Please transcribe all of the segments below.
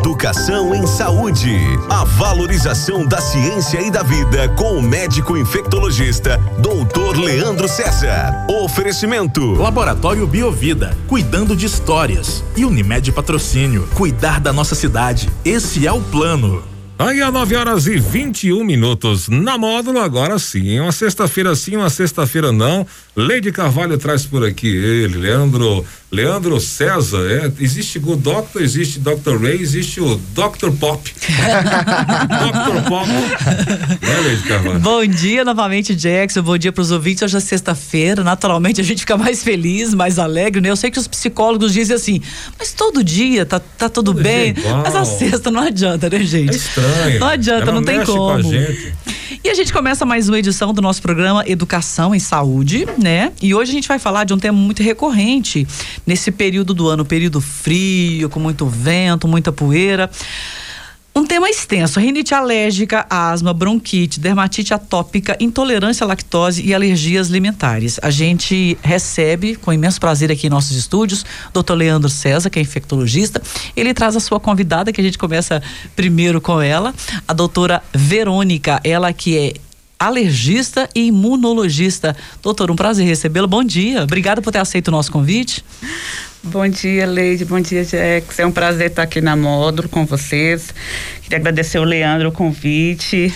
Educação em Saúde. A valorização da ciência e da vida com o médico infectologista Dr. Leandro César. Oferecimento. Laboratório Biovida, cuidando de histórias. E Unimed Patrocínio, cuidar da nossa cidade. Esse é o plano. Aí, a 9 horas e 21 minutos. Na módulo, agora sim. Uma sexta-feira sim, uma sexta-feira não. Leide Carvalho traz por aqui ele, Leandro Leandro César, é, existe o Doctor, existe Dr. Ray, existe o Dr. Pop. Dr. Pop. né, Leide Carvalho? Bom dia novamente, Jackson. Bom dia para os ouvintes. Hoje é sexta-feira. Naturalmente a gente fica mais feliz, mais alegre, né? Eu sei que os psicólogos dizem assim, mas todo dia tá, tá tudo, todo bem. Mas a sexta não adianta, né, gente? É estranho. Não adianta, Ela não tem como. E a gente começa mais uma edição do nosso programa Educação em Saúde, né? E hoje a gente vai falar de um tema muito recorrente nesse período do ano, período frio, com muito vento, muita poeira. Um tema extenso: rinite alérgica, asma, bronquite, dermatite atópica, intolerância à lactose e alergias alimentares. A gente recebe com imenso prazer aqui em nossos estúdios Dr. Leandro César, que é infectologista. Ele traz a sua convidada, que a gente começa primeiro com ela, a doutora Verônica, ela que é alergista e imunologista. Doutor, um prazer recebê-lo. Bom dia. Obrigada por ter aceito o nosso convite. Bom dia, Leide. Bom dia, Jex. É um prazer estar aqui na Módulo com vocês. Queria agradecer o Leandro o convite.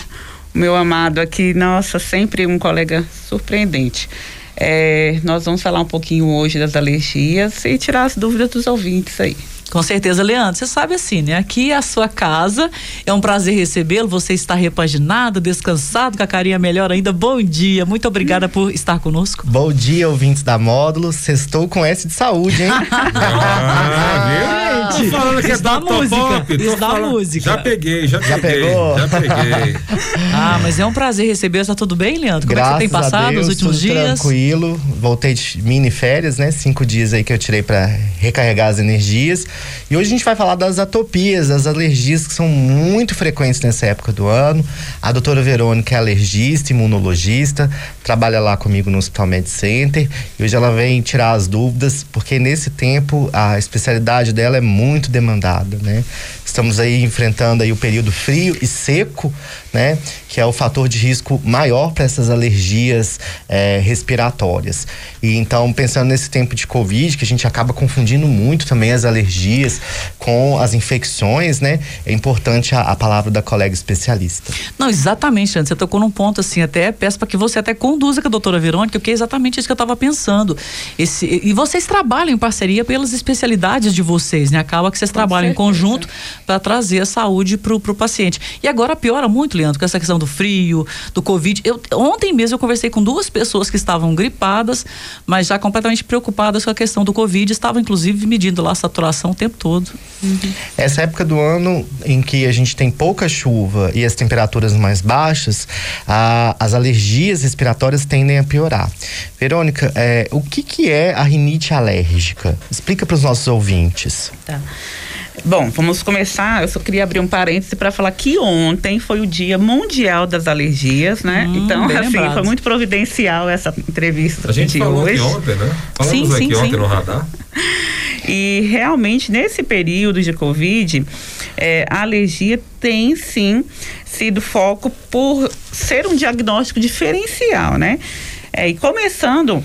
O meu amado aqui, nossa, sempre um colega surpreendente. É, nós vamos falar um pouquinho hoje das alergias e tirar as dúvidas dos ouvintes aí. Com certeza, Leandro. Você sabe assim, né? Aqui é a sua casa. É um prazer recebê-lo. Você está repaginado, descansado, com a carinha melhor ainda. Bom dia. Muito obrigada por estar conosco. Bom dia, ouvintes da Módulo. Sextou com S de saúde, hein? ah, viu? Gente, falando que é da música. Pop, isso da falando, música. Já peguei, já, já peguei. Pegou? Já peguei. ah, mas é um prazer receber. Está tudo bem, Leandro? Como Graças é que você tem passado Deus, os últimos dias? Tranquilo. Voltei de mini férias, né? Cinco dias aí que eu tirei para recarregar as energias. E hoje a gente vai falar das atopias, das alergias que são muito frequentes nessa época do ano. A doutora Verônica é alergista, imunologista, trabalha lá comigo no Hospital Med Center e hoje ela vem tirar as dúvidas, porque nesse tempo a especialidade dela é muito demandada, né? Estamos aí enfrentando aí o período frio e seco, né? Que é o fator de risco maior para essas alergias é, respiratórias. E então, pensando nesse tempo de Covid, que a gente acaba confundindo muito também as alergias com as infecções, né? É importante a, a palavra da colega especialista. Não, exatamente, Você tocou num ponto assim, até peço para que você até conduza com a doutora Verônica, porque é exatamente isso que eu estava pensando. Esse, e vocês trabalham em parceria pelas especialidades de vocês, né? Acaba que vocês com trabalham certeza. em conjunto para trazer a saúde para o paciente. E agora piora muito, Leandro, com essa questão do frio, do Covid. Eu, ontem mesmo eu conversei com duas pessoas que estavam gripadas, mas já completamente preocupadas com a questão do Covid, estavam inclusive medindo lá a saturação o tempo todo. Uhum. Essa época do ano em que a gente tem pouca chuva e as temperaturas mais baixas, a, as alergias respiratórias tendem a piorar. Verônica, é, o que, que é a rinite alérgica? Explica para os nossos ouvintes. Tá. Bom, vamos começar. Eu só queria abrir um parêntese para falar que ontem foi o Dia Mundial das Alergias, né? Hum, então, assim, lembrado. foi muito providencial essa entrevista a gente de falou hoje. Ontem, né? Falamos sim, aqui sim, ontem sim. no radar. E realmente, nesse período de Covid, é, a alergia tem sim sido foco por ser um diagnóstico diferencial, né? É, e começando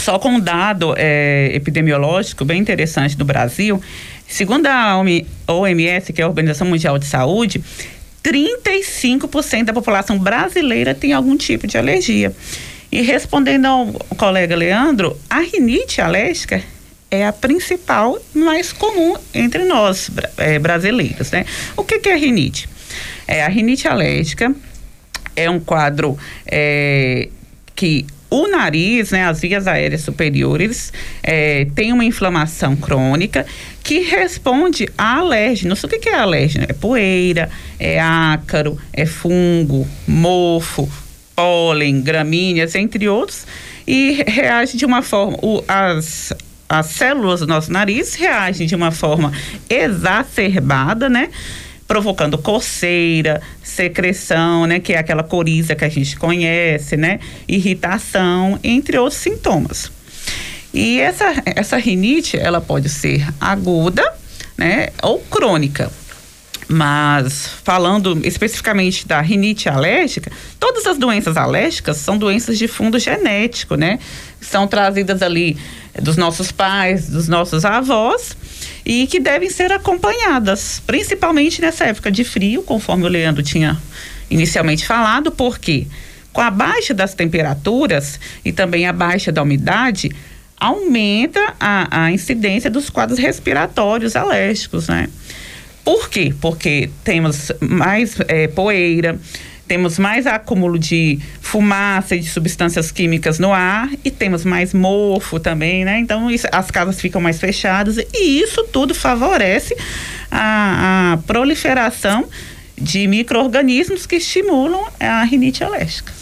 só com um dado é, epidemiológico bem interessante do Brasil, Segundo a OMS, que é a Organização Mundial de Saúde, 35% da população brasileira tem algum tipo de alergia. E respondendo ao colega Leandro, a rinite alérgica é a principal mais comum entre nós é, brasileiros, né? O que, que é rinite? É, a rinite alérgica é um quadro é, que o nariz, né, as vias aéreas superiores, é, tem uma inflamação crônica que responde a alérgenos. O que, é alérgeno? É poeira, é ácaro, é fungo, mofo, pólen, gramíneas, entre outros, e reage de uma forma. O, as, as células do nosso nariz reagem de uma forma exacerbada, né? provocando coceira, secreção, né, que é aquela coriza que a gente conhece, né, irritação, entre outros sintomas. E essa, essa rinite, ela pode ser aguda, né, ou crônica. Mas falando especificamente da rinite alérgica, todas as doenças alérgicas são doenças de fundo genético, né? São trazidas ali dos nossos pais, dos nossos avós e que devem ser acompanhadas, principalmente nessa época de frio, conforme o Leandro tinha inicialmente falado, porque com a baixa das temperaturas e também a baixa da umidade, aumenta a, a incidência dos quadros respiratórios alérgicos, né? Por quê? Porque temos mais é, poeira, temos mais acúmulo de fumaça e de substâncias químicas no ar e temos mais mofo também, né? Então isso, as casas ficam mais fechadas e isso tudo favorece a, a proliferação de micro-organismos que estimulam a rinite alérgica.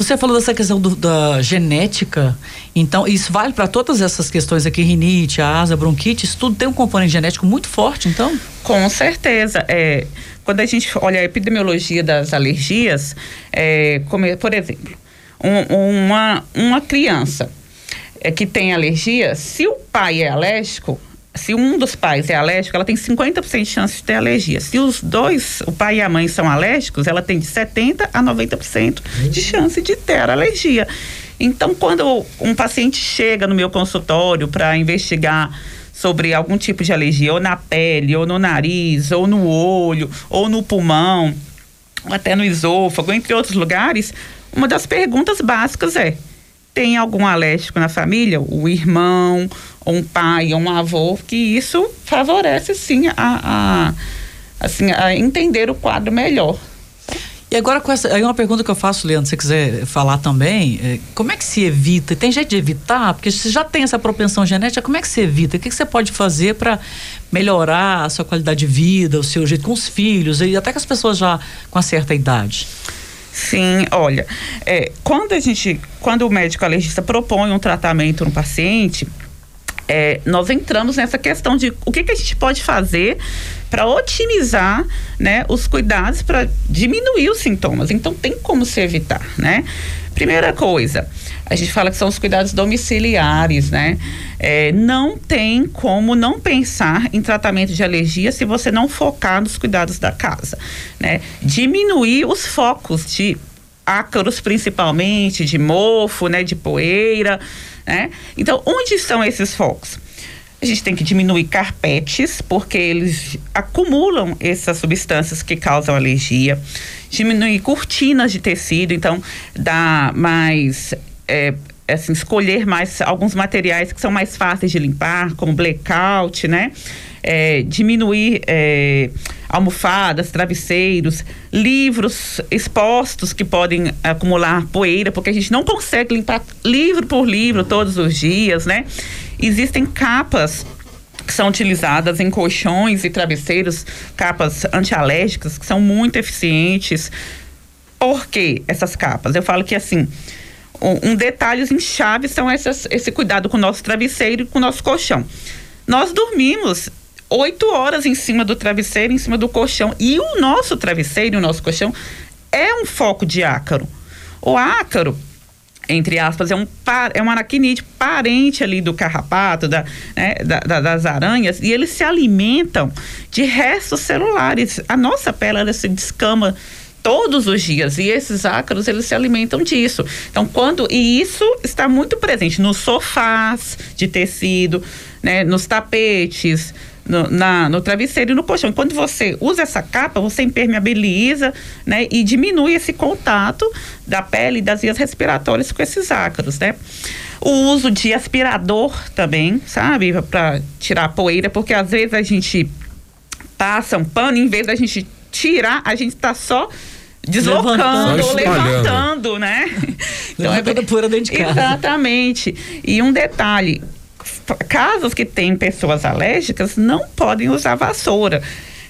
Você falou dessa questão do, da genética, então isso vale para todas essas questões aqui, rinite, asa, bronquite, isso tudo tem um componente genético muito forte, então? Com certeza. É, quando a gente olha a epidemiologia das alergias, é, como, por exemplo, um, uma, uma criança é, que tem alergia, se o pai é alérgico, se um dos pais é alérgico, ela tem 50% de chance de ter alergia. Se os dois, o pai e a mãe, são alérgicos, ela tem de 70% a 90% de chance de ter alergia. Então, quando um paciente chega no meu consultório para investigar sobre algum tipo de alergia, ou na pele, ou no nariz, ou no olho, ou no pulmão, ou até no esôfago, entre outros lugares, uma das perguntas básicas é: tem algum alérgico na família? O irmão, ou um pai, ou um avô, que isso favorece sim a, a, assim, a entender o quadro melhor. E agora com essa, aí uma pergunta que eu faço, Leandro, se você quiser falar também, é, como é que se evita? Tem jeito de evitar? Porque se já tem essa propensão genética, como é que se evita? O que, que você pode fazer para melhorar a sua qualidade de vida, o seu jeito com os filhos e até com as pessoas já com uma certa idade? Sim, olha, é, quando a gente, quando o médico alergista propõe um tratamento no paciente, é, nós entramos nessa questão de o que, que a gente pode fazer para otimizar né, os cuidados para diminuir os sintomas. Então tem como se evitar, né? Primeira coisa, a gente fala que são os cuidados domiciliares, né? É, não tem como não pensar em tratamento de alergia se você não focar nos cuidados da casa, né? Diminuir os focos de ácaros principalmente, de mofo, né, de poeira, né? Então, onde estão esses focos? A gente tem que diminuir carpetes, porque eles acumulam essas substâncias que causam alergia. Diminuir cortinas de tecido, então dá mais. É, assim, escolher mais alguns materiais que são mais fáceis de limpar, como blackout, né? É, diminuir é, almofadas, travesseiros, livros expostos que podem acumular poeira, porque a gente não consegue limpar livro por livro todos os dias, né? Existem capas que são utilizadas em colchões e travesseiros, capas antialérgicas, que são muito eficientes. Por que essas capas? Eu falo que assim, um, detalhes em chave são essas, esse cuidado com o nosso travesseiro e com o nosso colchão. Nós dormimos oito horas em cima do travesseiro, em cima do colchão. E o nosso travesseiro, o nosso colchão, é um foco de ácaro. O ácaro, entre aspas, é um, é um aracnídeo parente ali do carrapato, da, né, da, da, das aranhas, e eles se alimentam de restos celulares. A nossa pele, ela se descama todos os dias e esses ácaros eles se alimentam disso. Então quando e isso está muito presente nos sofás de tecido, né, nos tapetes, no, na, no travesseiro e no colchão. Quando você usa essa capa, você impermeabiliza, né? E diminui esse contato da pele e das vias respiratórias com esses ácaros, né? O uso de aspirador também, sabe? Para tirar a poeira, porque às vezes a gente passa um pano, em vez da gente tirar, a gente está só deslocando, levantando, levantando né? Então é toda poeira dentro de casa. Exatamente. E um detalhe, casas que têm pessoas alérgicas não podem usar vassoura.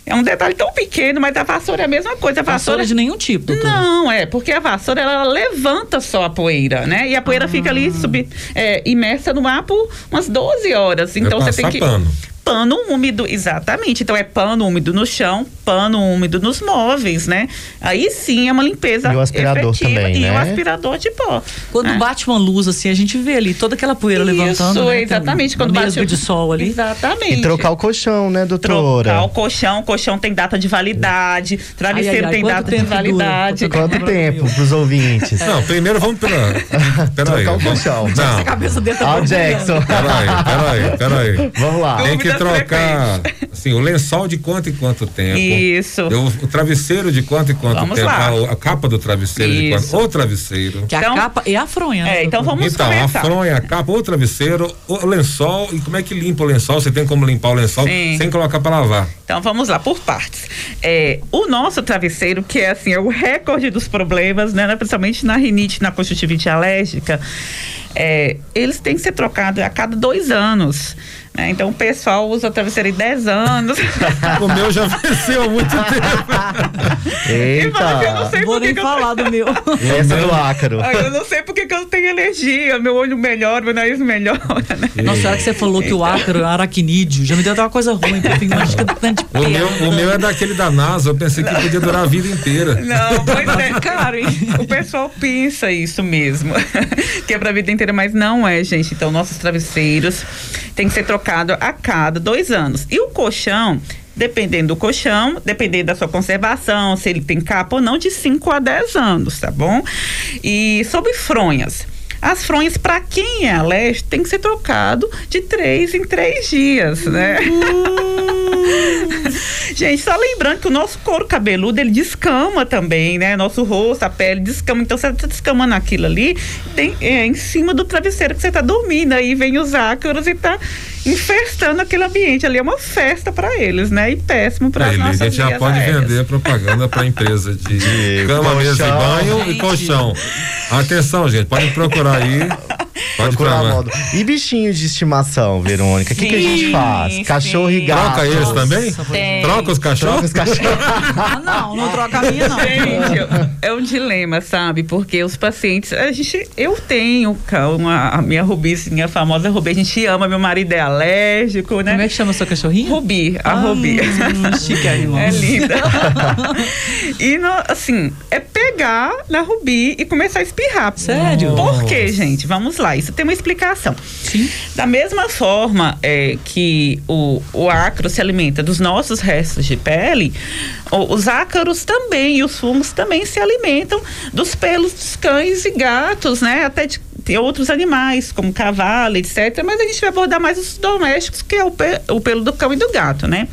É um detalhe tão pequeno, mas a vassoura é a mesma coisa. A vassoura, vassoura de nenhum tipo, doutor. Não, é, porque a vassoura ela levanta só a poeira, né? E a poeira ah. fica ali sub, é, imersa no ar por umas 12 horas. Então você tem que. Pano pano úmido, exatamente. Então é pano úmido no chão, pano úmido nos móveis, né? Aí sim é uma limpeza e o aspirador efetiva. também, e né? o aspirador de pó. Quando né? bate uma luz assim, a gente vê ali toda aquela poeira Isso, levantando. né? exatamente. Tem Quando bate de sol ali. Exatamente. E trocar o colchão, né, doutora? Trocar o colchão, o colchão tem data de validade, travesseiro Ai, ai, ai, tem data de dura? validade. Quanto tempo pros ouvintes? Não, primeiro vamos pela. Peraí. Trocar o vamos- colchão. Não, A cabeça dele tá Ó o. Jackson. peraí, peraí, peraí. Vamos lá. Tem que trocar assim, o lençol de quanto em quanto tempo. Isso. O, o travesseiro de quanto em quanto Vamos tempo. lá. A, a capa do travesseiro de Isso. quanto. O travesseiro. Que a Então- capa e a fronha. né, É, então vamos então, começar. a fronha, a capa, o travesseiro, o lençol. E como é que limpa o lençol? Você tem como limpar o lençol Sim. sem colocar pra lavar. Então vamos lá, por partes. É, o nosso travesseiro, que é assim, é o recorde dos problemas, né? Principalmente na rinite, na conjuntivite alérgica, é, eles têm que ser trocados a cada dois anos. Né? Então o pessoal usa o travesseiro em 10 anos. O meu já venceu há muito tempo. E fala que eu não Eita. sei Vou nem que eu falar do meu. Essa do ácaro. Eu não sei porque que eu tenho alergia. Meu olho melhora, meu nariz melhora, né? Nossa, será que você falou que o ácaro é aracnídeo? Já me deu até uma coisa ruim, porque eu fico imaginando que tanto de O meu, o meu é daquele da NASA, eu pensei que podia durar a vida inteira. Não, pois é. Caro, hein? O pessoal pensa isso mesmo, que é pra vida inteira, mas não é, gente. Então, nossos travesseiros têm que ser trocados a cada dois anos. E o colchão, dependendo do colchão, dependendo da sua conservação, se ele tem capa ou não, de 5 a 10 anos, tá bom? E sobre fronhas. As fronhas, para quem é alérgico, tem que ser trocado de três em três dias, né? Gente, só lembrando que o nosso couro cabeludo, ele descama também, né? Nosso rosto, a pele descama. Então, você tá descamando aquilo ali tem, é, em cima do travesseiro que você tá dormindo. Aí vem os ácaros e tá infestando aquele ambiente. Ali é uma festa para eles, né? E péssimo para Lili, nossas a gente já pode aéreas. vender propaganda para empresa de cama, mesa e banho Gente. e colchão. Atenção, gente, pode procurar aí. Pode Procurar modo. E bichinho de estimação, Verônica? O que, que a gente faz? Cachorro e sim. gato. Troca eles também? Tem. Troca os Troca cachorros? os cachorros. Ah, não, não troca a minha, não. Gente, é um dilema, sabe? Porque os pacientes, a gente, eu tenho uma, a minha Rubizinha, a famosa Rubi, a gente ama, meu marido é alérgico, né? Como é que chama sua cachorrinha? Rubi, a Rubi. Ah, chique aí, irmão. É linda. e, no- assim, é pegar na Rubi e começar a espirrar. Sério? Por quê, gente? Vamos lá, isso tem uma explicação. Sim. Da mesma forma é, que o, o ácaro se alimenta dos nossos restos de pele, os ácaros também e os fungos também se alimentam dos pelos dos cães e gatos, né? Até de, de outros animais, como cavalo, etc. Mas a gente vai abordar mais os domésticos, que é o, pe- o pelo do cão e do gato, né?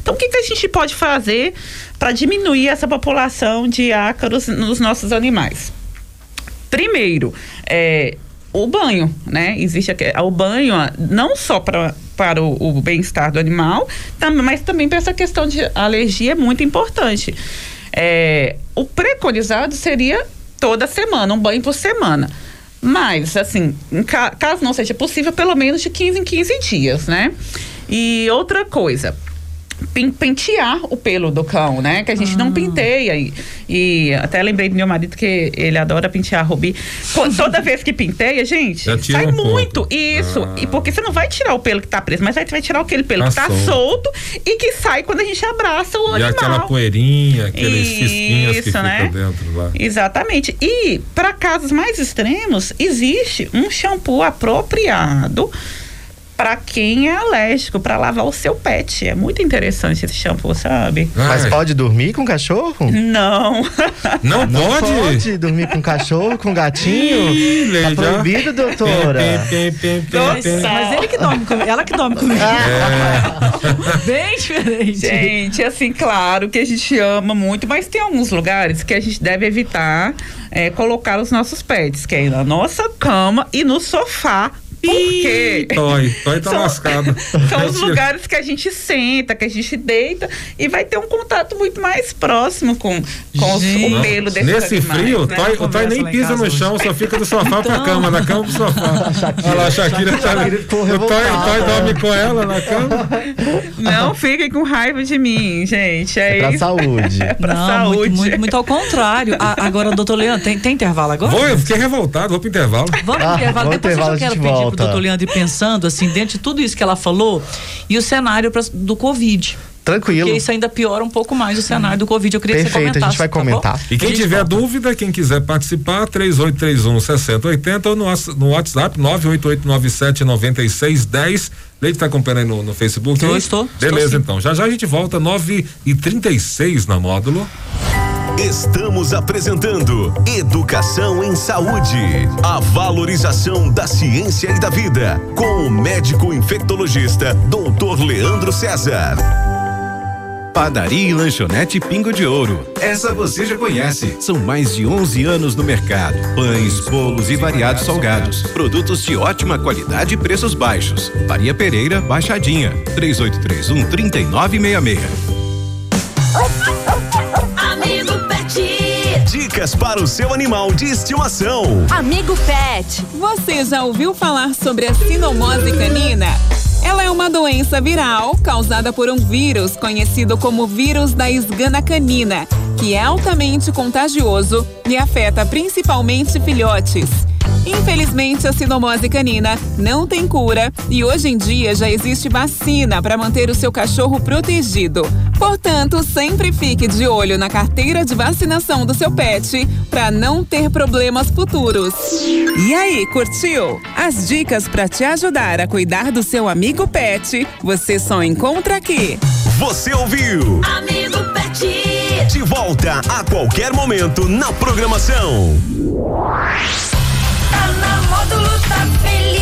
Então, o que, que a gente pode fazer para diminuir essa população de ácaros nos nossos animais? Primeiro, é, o banho, né? Existe o banho ah, não só pra, para o, o bem-estar do animal, tam- mas também para essa questão de alergia é muito importante. É, o preconizado seria toda semana, um banho por semana. Mas, assim, ca- caso não seja possível, pelo menos de 15 em 15 dias, né? E outra coisa, pentear o pelo do cão, né? Que a gente Ah. não penteia. E, e até lembrei do meu marido que ele adora pentear a Rubi. Toda vez que penteia, gente, sai um muito. Isso. Ah. E porque você não vai tirar o pelo que tá preso, mas aí você vai tirar aquele pelo Tá que tá solto. solto. e que sai quando a gente abraça o E animal. aquela poeirinha, aqueles Isso, cisquinhos que ficam né? dentro lá. Exatamente. E para casos mais extremos, existe um shampoo apropriado para quem é alérgico, para lavar o seu pet. É muito interessante esse shampoo, sabe? Mas pode dormir com cachorro? Não. Não, Não pode? pode dormir com cachorro, com gatinho? Ih, Tá proibido, doutora. Nossa. Mas ele que dorme comigo, ela que dorme comigo. Bem diferente. Gente, assim, claro que a gente ama muito, mas tem alguns lugares que a gente deve evitar é, colocar os nossos pets, que é na nossa cama e no sofá. Por quê? Toy, Toy tá São- lascado. São os lugares que a gente senta, que a gente deita e vai ter um contato muito mais próximo com, com os- o pelo desses Nesse animais, frio, o né? Toy, o Toy nem pisa no hoje. chão, só fica do sofá pra Então. cama, da cama pro sofá. Olha lá, a Shakira, tá. Shakira ficou O Toy, o Toy dorme com ela na cama. Não fiquem com raiva de mim, gente. É, É pra isso. saúde. É pra Não, saúde. muito, muito, muito ao contrário. A- agora, doutor Leandro, tem, tem intervalo agora? Vou, eu fiquei revoltado, vou pro intervalo. Vamos Ah, pro intervalo. vamos Depois intervalo, eu quero a gente pedir pro doutor Leandro pensando, assim, dentro de tudo isso que ela falou, e o cenário pra, do Covid. Tranquilo. Porque isso ainda piora um pouco mais o cenário do Covid. Eu queria Perfeito, que você comentasse. a gente vai tá comentar. Bom? E quem tiver volta. dúvida, quem quiser participar, 3831 6080 ou no, no WhatsApp 98897 9610. Leite tá acompanhando aí no, no Facebook? Eu estou. Beleza, estou, então. Já já a gente volta 9 e 36 na módulo. Estamos apresentando Educação em Saúde. A valorização da ciência e da vida. Com o médico infectologista, Dr. Leandro César. Padaria e Lanchonete Pingo de Ouro. Essa você já conhece. São mais de 11 anos no mercado. Pães, bolos e variados salgados. Produtos de ótima qualidade e preços baixos. Faria Pereira, Baixadinha. 3831 3966. Dicas para o seu animal de estimação. Amigo Pet. Você já ouviu falar sobre a sinomose canina? Ela é uma doença viral causada por um vírus conhecido como vírus da esgana canina, que é altamente contagioso e afeta principalmente filhotes. Infelizmente, a sinomose canina não tem cura e hoje em dia já existe vacina para manter o seu cachorro protegido. Portanto, sempre fique de olho na carteira de vacinação do seu pet para não ter problemas futuros. E aí, curtiu? As dicas para te ajudar a cuidar do seu amigo pet, você só encontra aqui. Você ouviu? Amigo Pet. De volta a qualquer momento na programação. Tá na módulo tá feliz.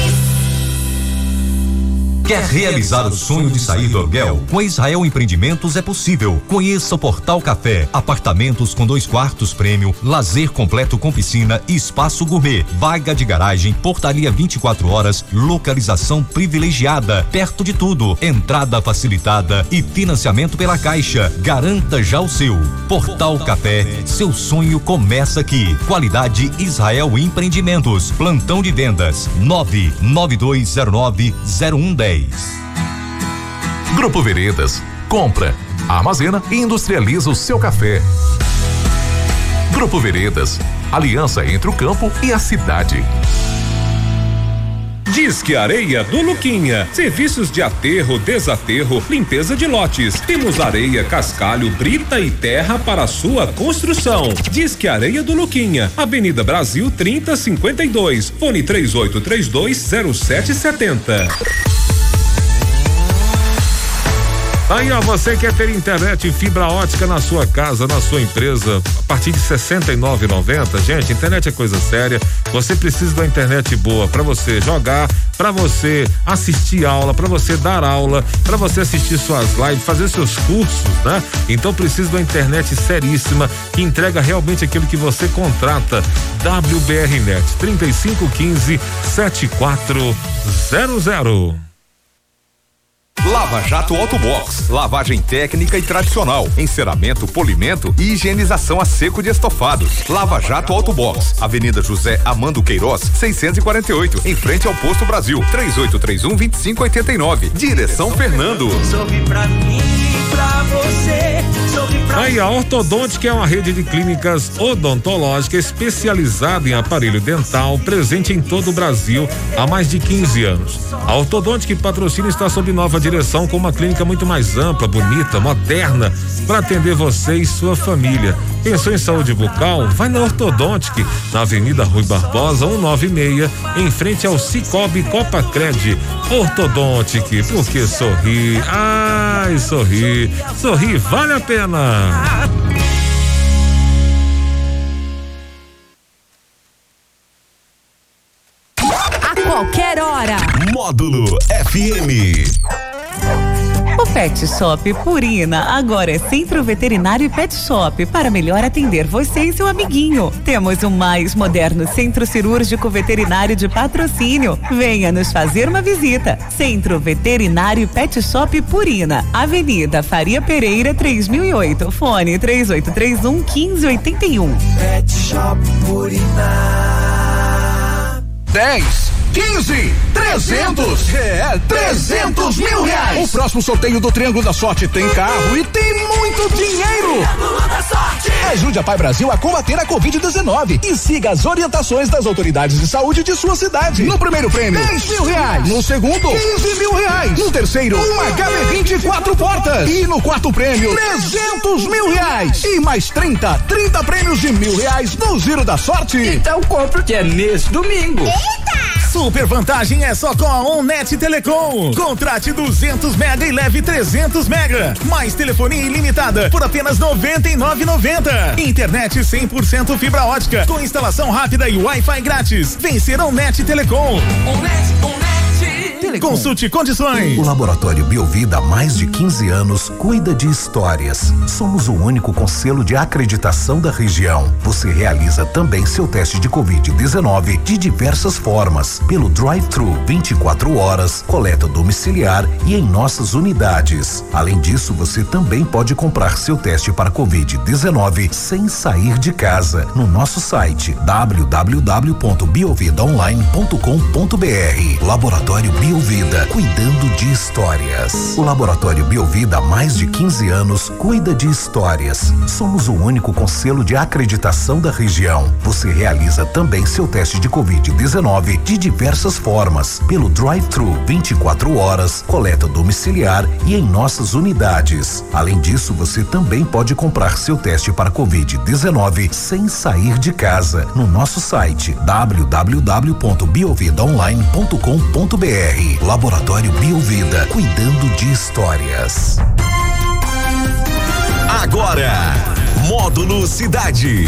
Quer realizar o sonho de sair do aluguel? Com a Israel Empreendimentos é possível. Conheça o Portal Café. Apartamentos com dois quartos prêmio, lazer completo com piscina e espaço gourmet. Vaga de garagem, portaria 24 horas, localização privilegiada, perto de tudo. Entrada facilitada e financiamento pela Caixa. Garanta já o seu. Portal Café, seu sonho começa aqui. Qualidade Israel Empreendimentos. Plantão de vendas 99209 0110. Grupo Veredas. Compra, armazena e industrializa o seu café. Grupo Veredas. Aliança entre o campo e a cidade. Disque Areia do Luquinha. Serviços de aterro, desaterro, limpeza de lotes. Temos areia, cascalho, brita e terra para sua construção. Disque Areia do Luquinha. Avenida Brasil 3052. Fone 3832 0770. Aí, ó, você quer ter internet e fibra ótica na sua casa, na sua empresa, a partir de R$ 69,90, gente, internet é coisa séria. Você precisa uma internet boa para você jogar, para você assistir aula, para você dar aula, para você assistir suas lives, fazer seus cursos, né? Então precisa uma internet seríssima que entrega realmente aquilo que você contrata. WBRnet 3515 7400. Lava Jato Autobox, lavagem técnica e tradicional, enceramento, polimento e higienização a seco de estofados. Lava Jato Autobox, Avenida José Amando Queiroz, 648, em frente ao Posto Brasil, 3831 2589. Direção Fernando. Sorri pra mim, pra você, Aí, a Ortodontic é uma rede de clínicas odontológicas especializada em aparelho dental, presente em todo o Brasil há mais de 15 anos. A Ortodontic Patrocínio está sob nova direção com uma clínica muito mais ampla, bonita, moderna, para atender você e sua família. Pensou em saúde bucal? Vai na Ortodontic, na Avenida Rui Barbosa, 196, em frente ao Cicobi Copacred. Ortodontic, porque sorri, ai, sorri, sorri vale a pena. A qualquer hora. Módulo FM. O Pet Shop Purina agora é Centro Veterinário e Pet Shop para melhor atender você e seu amiguinho. Temos o mais moderno centro cirúrgico veterinário de patrocínio. Venha nos fazer uma visita. Centro Veterinário e Pet Shop Purina, Avenida Faria Pereira 3008, fone 3831 1581. Pet Shop Purina. 10, 15, 300. É, 300 mil reais. O próximo sorteio do Triângulo da Sorte tem carro e tem muito dinheiro. Triângulo da Sorte. Ajude a Pai Brasil a combater a Covid-19 e siga as orientações das autoridades de saúde de sua cidade. No primeiro prêmio, 10 mil reais. No segundo, 15 mil reais. No terceiro, um HB20 quatro portas. E no quarto prêmio, 300 mil reais. E mais 30, 30 prêmios de mil reais no Giro da Sorte. Então compro que é nesse domingo. Eita! Super vantagem é só com a Onnet Telecom. Contrate 200 mega e leve 300 mega. Mais telefonia ilimitada por apenas 99,90. Internet 100% fibra ótica com instalação rápida e Wi-Fi grátis. Vencer Onnet Telecom. Onnet, Onnet. Telecom. Consulte condições. O Laboratório Biovida há mais de 15 anos cuida de histórias. Somos o único com selo de acreditação da região. Você realiza também seu teste de Covid-19 de diversas formas, pelo drive-thru 24 horas, coleta domiciliar e em nossas unidades. Além disso, você também pode comprar seu teste para Covid-19 sem sair de casa no nosso site www.biovidaonline.com.br. Laboratório Biovida Biovida, cuidando de histórias. O Laboratório Biovida há mais de 15 anos cuida de histórias. Somos o único com selo de acreditação da região. Você realiza também seu teste de Covid-19 de diversas formas, pelo drive-thru 24 horas, coleta domiciliar e em nossas unidades. Além disso, você também pode comprar seu teste para Covid-19 sem sair de casa no nosso site www.biovidaonline.com.br Laboratório Biovida, cuidando de histórias. Agora, Módulo Cidade.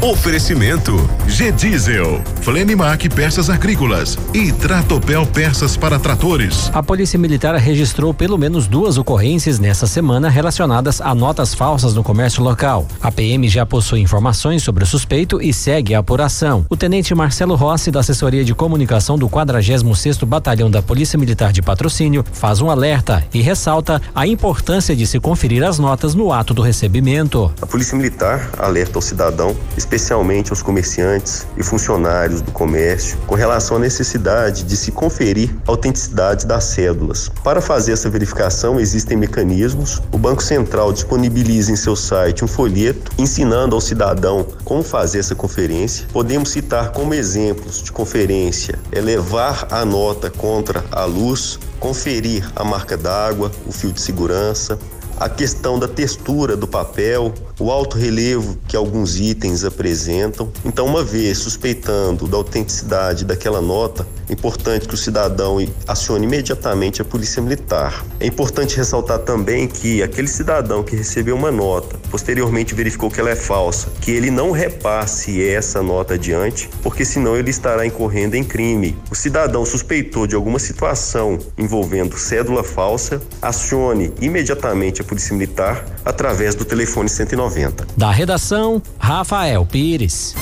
Oferecimento G Diesel, Flenimac Peças Agrícolas e Tratopel Peças para Tratores. A Polícia Militar registrou pelo menos duas ocorrências nessa semana relacionadas a notas falsas no comércio local. A PM já possui informações sobre o suspeito e segue a apuração. O tenente Marcelo Rossi, da Assessoria de Comunicação do 46º Batalhão da Polícia Militar de Patrocínio, faz um alerta e ressalta a importância de se conferir as notas no ato do recebimento. A Polícia Militar alerta ao cidadão especialmente aos comerciantes e funcionários do comércio, com relação à necessidade de se conferir a autenticidade das cédulas. Para fazer essa verificação, existem mecanismos. O Banco Central disponibiliza em seu site um folheto ensinando ao cidadão como fazer essa conferência. Podemos citar como exemplos de conferência: é levar a nota contra a luz, conferir a marca d'água, o fio de segurança, a questão da textura do papel, o alto relevo que alguns itens apresentam. Então, uma vez suspeitando da autenticidade daquela nota, é importante que o cidadão acione imediatamente a Polícia Militar. É importante ressaltar também que aquele cidadão que recebeu uma nota, posteriormente verificou que ela é falsa, que ele não repasse essa nota adiante, porque senão ele estará incorrendo em crime. O cidadão suspeitou de alguma situação envolvendo cédula falsa, acione imediatamente a Polícia Militar através do telefone 190. Da redação, Rafael Pires.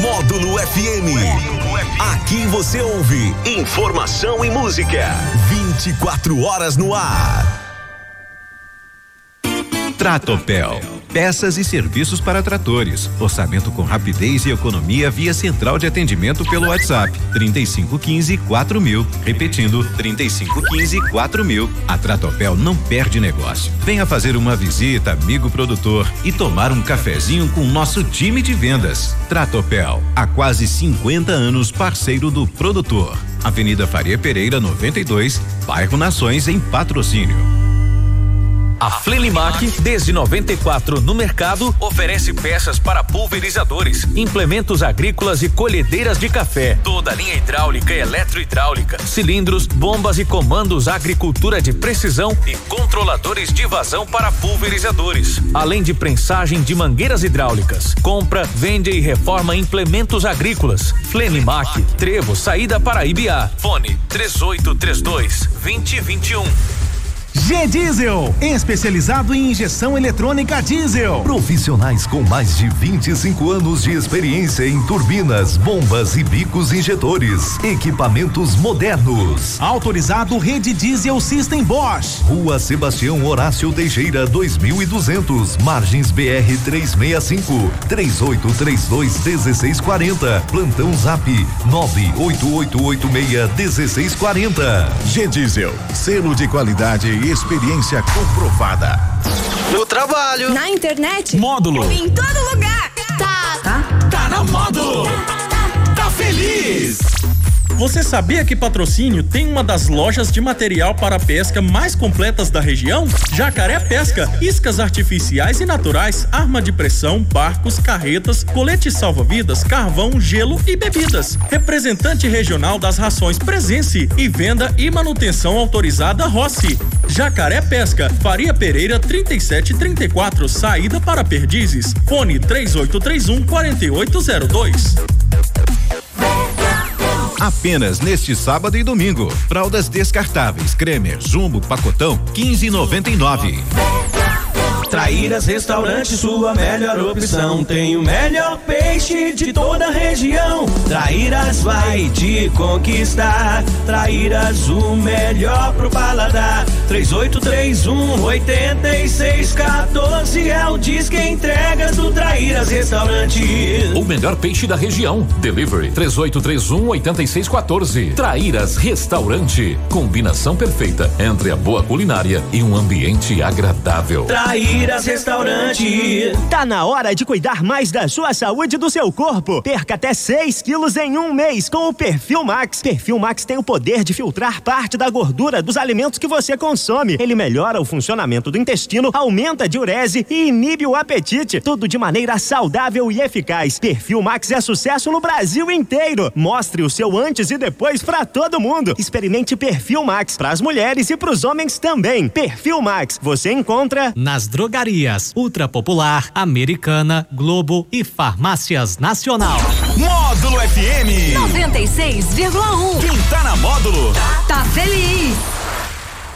Módulo FM. Aqui você ouve informação e música. 24 horas no ar. Tratopel. Peças e serviços para tratores. Orçamento com rapidez e economia via central de atendimento pelo WhatsApp. 3515 4000. Repetindo, 3515 4000. A Tratopel não perde negócio. Venha fazer uma visita, amigo produtor, e tomar um cafezinho com nosso time de vendas. Tratopel, há quase 50 anos parceiro do produtor. Avenida Faria Pereira 92, bairro Nações em patrocínio. A Flenimac, desde 94 no mercado, oferece peças para pulverizadores, implementos agrícolas e colhedeiras de café. Toda linha hidráulica e eletrohidráulica, cilindros, bombas e comandos agricultura de precisão e controladores de vazão para pulverizadores. Além de prensagem de mangueiras hidráulicas. Compra, vende e reforma implementos agrícolas. Flenimac, Trevo, saída para Ibiá. Fone 3832 2021. G Diesel, especializado em injeção eletrônica diesel. Profissionais com mais de 25 anos de experiência em turbinas, bombas e bicos injetores. Equipamentos modernos. Autorizado Rede Diesel System Bosch. Rua Sebastião Horácio Teixeira 2200, Margens BR 365, 3832 1640. Plantão Zap 98886 1640. G Diesel, selo de qualidade e experiência comprovada. No trabalho. Na internet. Módulo. Em todo lugar. Tá. Tá? Tá na módulo. Tá feliz. Você sabia que Patrocínio tem uma das lojas de material para pesca mais completas da região? Jacaré Pesca, iscas artificiais e naturais, arma de pressão, barcos, carretas, colete salva-vidas, carvão, gelo e bebidas. Representante regional das rações Presença e venda e manutenção autorizada Rossi. Jacaré Pesca, Faria Pereira 3734, saída para Perdizes. Fone 3831 4802. Apenas neste sábado e domingo. Fraldas descartáveis, Cremer, Jumbo, Pacotão, 15,99. Traíras Restaurante, sua melhor opção. Tem o melhor peixe de toda a região. Traíras vai te conquistar. Traíras, o melhor pro paladar. 3831 8614 é o disque entregas do Traíras Restaurante. O melhor peixe da região. Delivery 3831 8614. Traíras Restaurante. Combinação perfeita entre a boa culinária e um ambiente agradável. Traíras Restaurante. Tá na hora de cuidar mais da sua saúde e do seu corpo. Perca até 6 quilos em um mês com o Perfil Max. Perfil Max tem o poder de filtrar parte da gordura dos alimentos que você consome. Ele melhora o funcionamento do intestino, aumenta a diurese e inibe o apetite. Tudo de maneira saudável e eficaz. Perfil Max é sucesso no Brasil inteiro. Mostre o seu antes e depois para todo mundo. Experimente Perfil Max para as mulheres e para os homens também. Perfil Max, você encontra nas drogarias Ultra Popular, Americana, Globo e Farmácias Nacional. Módulo FM 96,1. Quem tá na módulo Tá feliz.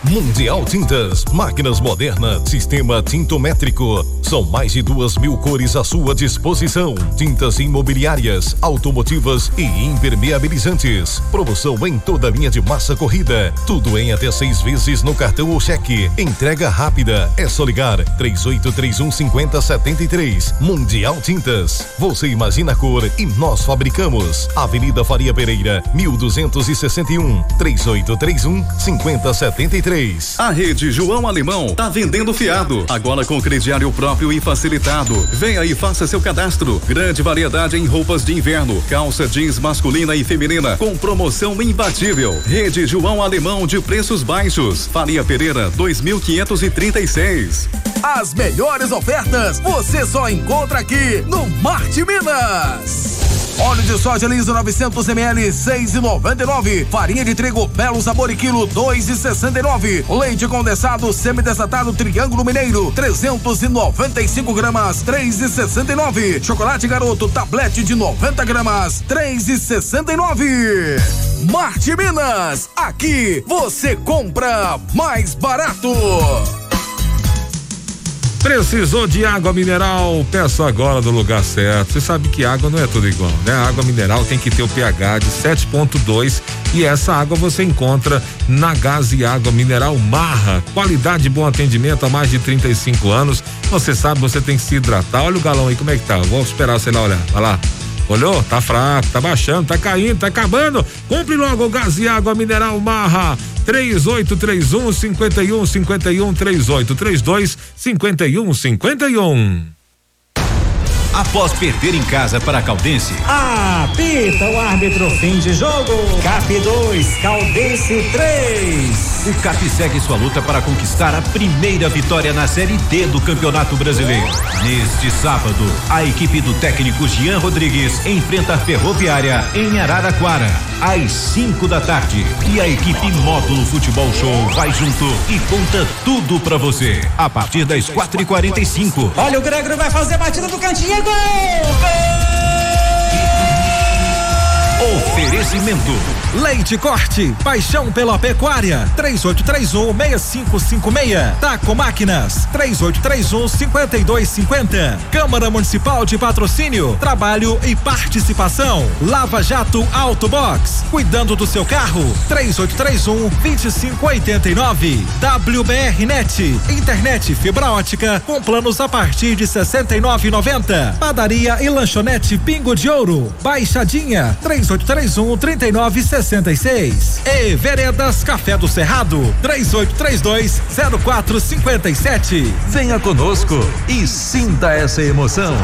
Mundial Tintas, máquinas modernas, sistema tintométrico. São mais de duas mil cores à sua disposição. Tintas imobiliárias, automotivas e impermeabilizantes. Promoção em toda a linha de massa corrida. Tudo em até seis vezes no cartão ou cheque. Entrega rápida. É só ligar 3831 5073. Mundial Tintas. Você imagina a cor e nós fabricamos. Avenida Faria Pereira, 1261. 3831 5073. A rede João Alemão tá vendendo fiado, agora com crediário próprio e facilitado. Venha e faça seu cadastro. Grande variedade em roupas de inverno, calça jeans masculina e feminina, com promoção imbatível. Rede João Alemão de preços baixos. Faria Pereira 2536. As melhores ofertas você só encontra aqui no Marte Minas. Óleo de soja liso 900 ml 6,99. Farinha de trigo belo sabor e quilo 2,69. Leite condensado semidesnatado Triângulo Mineiro 395 gramas 3,69. Chocolate Garoto tablete de 90 gramas 3,69. Marte Minas, aqui você compra mais barato. Precisou de água mineral? Peça agora do lugar certo. Você sabe que água não é tudo igual, né? A água mineral tem que ter o pH de 7.2 e essa água você encontra na Gás e Água Mineral Marra. Qualidade e bom atendimento há mais de 35 anos. Você sabe, você tem que se hidratar. Olha o galão aí, como é que tá? Vou esperar você lá olhar. Vai lá. Olhou? Tá fraco, tá baixando, tá caindo, tá acabando. Compre logo o gás e água mineral Marra. 3831 5151 3832 5151. Após perder em casa para a Caldense, Apita o árbitro fim de jogo. Cap 2, Caldense 3. O CAP segue sua luta para conquistar a primeira vitória na Série D do Campeonato Brasileiro. Neste sábado, a equipe do técnico Jean Rodrigues enfrenta a Ferroviária em Araraquara, às 5 da tarde. E a equipe Módulo Futebol Show vai junto e conta tudo pra você. A partir das 4 e 45 Olha o Gregory vai fazer a batida do cantinho. é Gol! Oferecimento. Leite Corte, paixão pela pecuária, 3831-6556. Taco Máquinas, 3831-5250. Câmara Municipal de Patrocínio, Trabalho e Participação. Lava Jato Autobox, cuidando do seu carro, 3831-2589. WBR Net, internet fibra ótica com planos a partir de 69,90. Padaria e lanchonete Pingo de Ouro, Baixadinha, 38 3831 3966. E Veredas Café do Cerrado 3832 0457. Venha conosco e sinta essa emoção.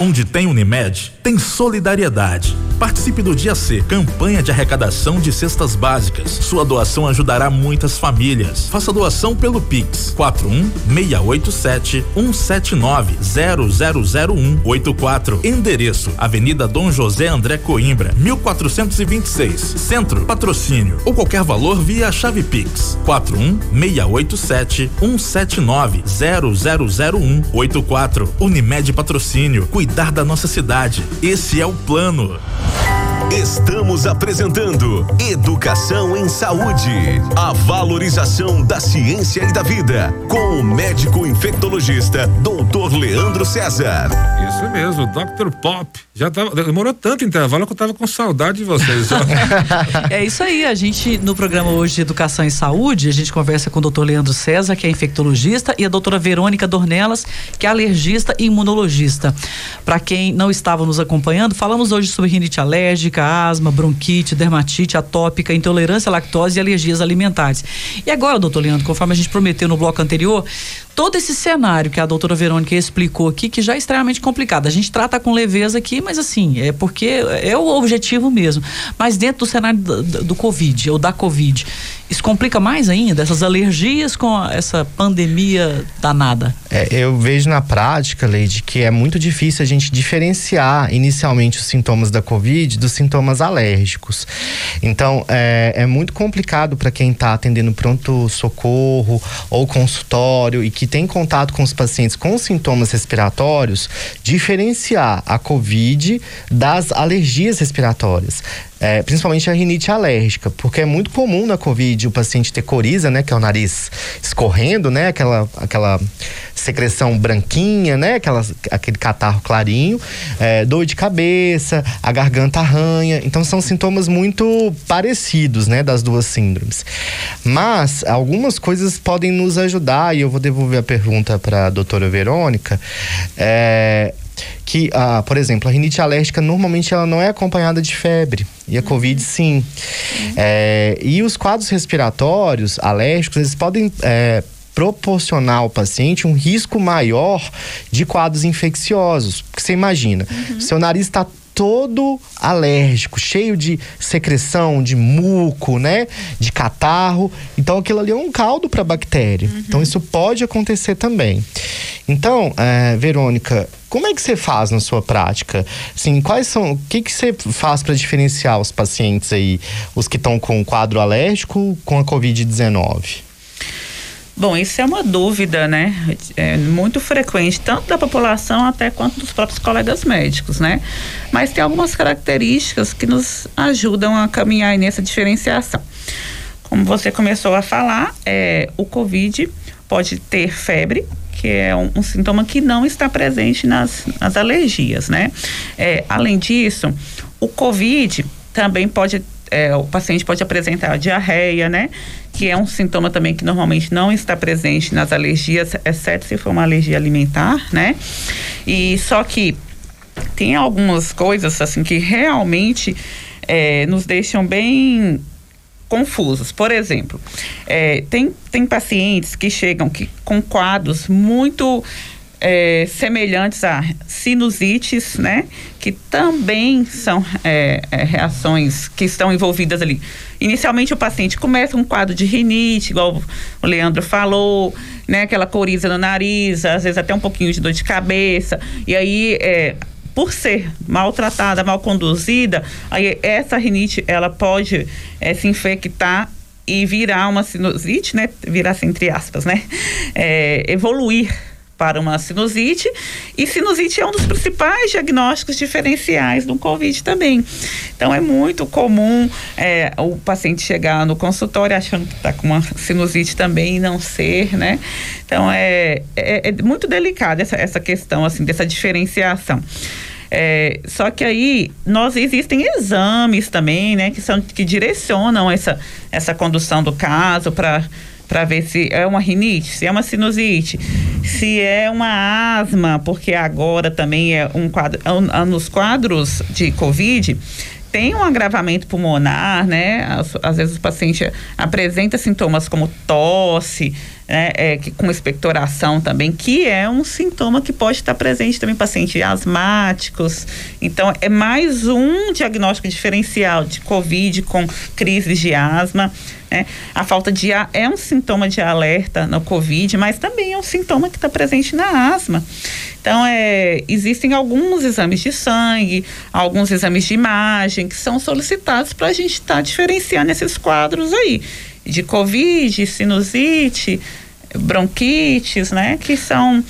Onde tem Unimed, tem solidariedade. Participe do Dia C, campanha de arrecadação de cestas básicas. Sua doação ajudará muitas famílias. Faça doação pelo Pix 41 687 179 000184. Endereço: Avenida Dom José André Coimbra, 1426, Centro, Patrocínio ou qualquer valor via chave Pix 41 687 179 000184. Unimed Patrocínio. Cuidar da nossa cidade. Esse é o plano. Estamos apresentando Educação em Saúde. A valorização da ciência e da vida. Com o médico infectologista, Dr. Leandro César. Isso mesmo, Dr. Pop. Já tava, demorou tanto intervalo que eu tava com saudade de vocês. é isso aí, a gente no programa hoje de Educação em Saúde, a gente conversa com o Dr. Leandro César, que é infectologista, e a doutora Verônica Dornelas, que é alergista e imunologista. Para quem não estava nos acompanhando, falamos hoje sobre rinite alérgica, asma, bronquite, dermatite atópica, intolerância à lactose e alergias alimentares. E agora, doutor Leandro, conforme a gente prometeu no bloco anterior, todo esse cenário que a doutora Verônica explicou aqui, que já é extremamente complicado. A gente trata com leveza aqui, mas assim, é porque é o objetivo mesmo. Mas dentro do cenário do, do Covid, ou da Covid, isso complica mais ainda, essas alergias com essa pandemia danada? É, eu vejo na prática, Leide, que é muito difícil a gente diferenciar inicialmente os sintomas da Covid dos sintomas alérgicos. Então, é, é muito complicado para quem está atendendo pronto-socorro ou consultório e que tem contato com os pacientes com sintomas respiratórios, diferenciar a Covid das alergias respiratórias é, principalmente a rinite alérgica, porque é muito comum na Covid o paciente ter coriza, né, que é o nariz escorrendo, né, aquela, aquela secreção branquinha, né, aquela, aquele catarro clarinho, é, dor de cabeça, a garganta arranha, então são sintomas muito parecidos, né, das duas síndromes. Mas algumas coisas podem nos ajudar e eu vou devolver a pergunta para a doutora Verônica. É, que, ah, por exemplo, a rinite alérgica normalmente ela não é acompanhada de febre e a uhum. covid sim. Uhum. É, e os quadros respiratórios alérgicos eles podem é, proporcionar ao paciente um risco maior de quadros infecciosos. Porque você imagina, uhum. seu nariz está todo alérgico, cheio de secreção, de muco, né? De catarro. Então aquilo ali é um caldo para bactéria. Uhum. Então isso pode acontecer também. Então, é, Verônica, como é que você faz na sua prática? Assim, quais são, o que que você faz para diferenciar os pacientes aí, os que estão com quadro alérgico com a COVID-19? Bom, isso é uma dúvida, né? É muito frequente, tanto da população até quanto dos próprios colegas médicos, né? Mas tem algumas características que nos ajudam a caminhar nessa diferenciação. Como você começou a falar, é, o COVID pode ter febre, que é um, um, sintoma que não está presente nas, nas alergias, né? É, além disso, o COVID também pode é, o paciente pode apresentar diarreia, né? Que é um sintoma também que normalmente não está presente nas alergias, exceto se for uma alergia alimentar, né? E só que tem algumas coisas assim que realmente é, nos deixam bem confusos. Por exemplo, é, tem, tem pacientes que chegam que, com quadros muito é, semelhantes a sinusites, né? Que também são é, é, reações que estão envolvidas ali. Inicialmente o paciente começa com um quadro de rinite, igual o Leandro falou, né? Aquela coriza no nariz, às vezes até um pouquinho de dor de cabeça. E aí, é, por ser maltratada, mal conduzida, aí essa rinite ela pode é, se infectar e virar uma sinusite, né? Virar assim, entre aspas, né? É, evoluir para uma sinusite e sinusite é um dos principais diagnósticos diferenciais do Covid também. Então é muito comum é, o paciente chegar no consultório achando que está com uma sinusite também e não ser, né? Então é, é, é muito delicada essa, essa questão assim dessa diferenciação. É, só que aí nós existem exames também, né, que são que direcionam essa essa condução do caso para para ver se é uma rinite, se é uma sinusite, se é uma asma, porque agora também é um quadro, nos quadros de Covid tem um agravamento pulmonar, né? Às, às vezes o paciente apresenta sintomas como tosse, né? É, que, com expectoração também, que é um sintoma que pode estar presente também em pacientes asmáticos. Então, é mais um diagnóstico diferencial de COVID com crises de asma. Né? A falta de ar é um sintoma de alerta no COVID, mas também é um sintoma que está presente na asma. Então, é, existem alguns exames de sangue, alguns exames de imagem que são solicitados para a gente estar tá diferenciando esses quadros aí de Covid, sinusite, bronquites, né? Que são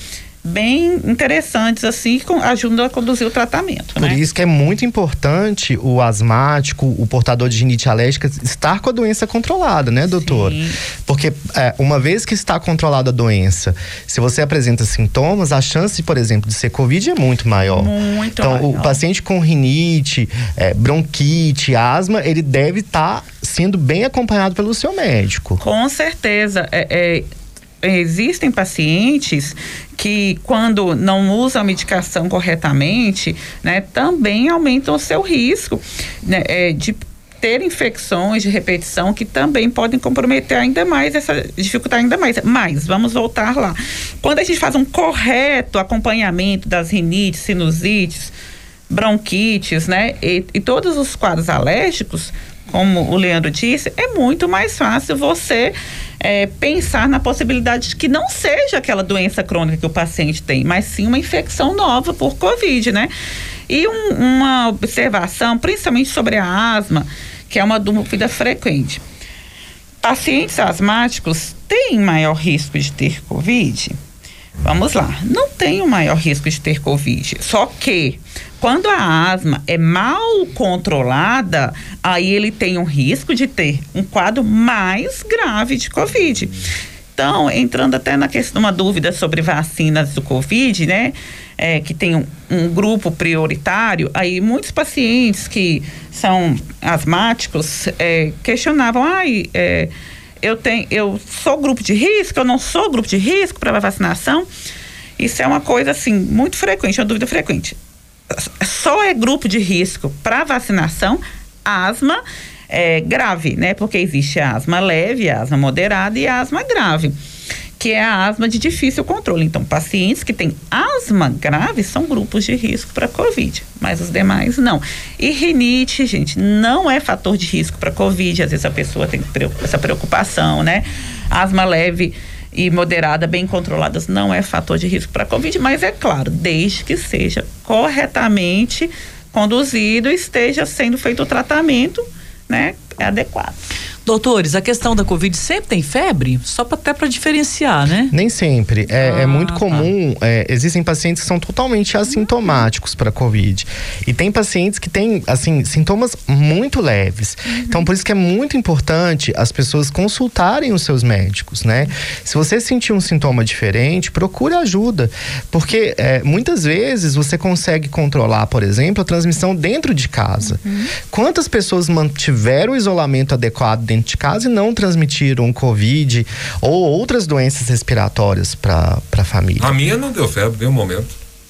bem interessantes assim que ajudam a conduzir o tratamento. Por né? isso que é muito importante o asmático, o portador de rinite alérgica estar com a doença controlada, né, doutor? Sim. Porque é, uma vez que está controlada a doença, se você apresenta sintomas, a chance, por exemplo, de ser covid é muito maior. Muito então, maior. o paciente com rinite, é, bronquite, asma, ele deve estar tá sendo bem acompanhado pelo seu médico. Com certeza, é, é existem pacientes que quando não usam a medicação corretamente, né, também aumentam o seu risco né, é, de ter infecções de repetição que também podem comprometer ainda mais essa dificultar ainda mais. Mas vamos voltar lá. Quando a gente faz um correto acompanhamento das rinites, sinusites, bronquites, né, e, e todos os quadros alérgicos, como o Leandro disse, é muito mais fácil você é, pensar na possibilidade de que não seja aquela doença crônica que o paciente tem, mas sim uma infecção nova por Covid, né? E um, uma observação, principalmente sobre a asma, que é uma dúvida frequente. Pacientes asmáticos têm maior risco de ter Covid? Vamos lá, não tem o maior risco de ter Covid, só que quando a asma é mal controlada, aí ele tem um risco de ter um quadro mais grave de Covid. Então, entrando até na questão, uma dúvida sobre vacinas do Covid, né? É, que tem um, um, grupo prioritário, aí muitos pacientes que são asmáticos é, questionavam, ai, é, eu tenho, eu sou grupo de risco, eu não sou grupo de risco para vacinação. Isso é uma coisa assim muito frequente, uma dúvida frequente só é grupo de risco para vacinação asma é, grave, né? Porque existe a asma leve, a asma moderada e a asma grave, que é a asma de difícil controle. Então, pacientes que têm asma grave são grupos de risco para COVID, mas os demais não. E rinite, gente, não é fator de risco para COVID. Às vezes a pessoa tem essa preocupação, né? Asma leve e moderada, bem controladas, não é fator de risco para Covid, mas é claro, desde que seja corretamente conduzido, esteja sendo feito o tratamento, né, adequado. Doutores, a questão da Covid sempre tem febre? Só pra, até para diferenciar, né? Nem sempre. É, ah, é muito tá. comum. Tá. É, existem pacientes que são totalmente assintomáticos para Covid. E tem pacientes que têm, assim, sintomas muito leves. Uhum. Então, por isso que é muito importante as pessoas consultarem os seus médicos, né? Se você sentir um sintoma diferente, procure ajuda. Porque é, muitas vezes você consegue controlar, por exemplo, a transmissão dentro de casa. Uhum. Quantas pessoas mantiveram o isolamento adequado dentro de casa e não transmitiram Covid ou outras doenças respiratórias para a família. A minha não deu febre nenhum momento.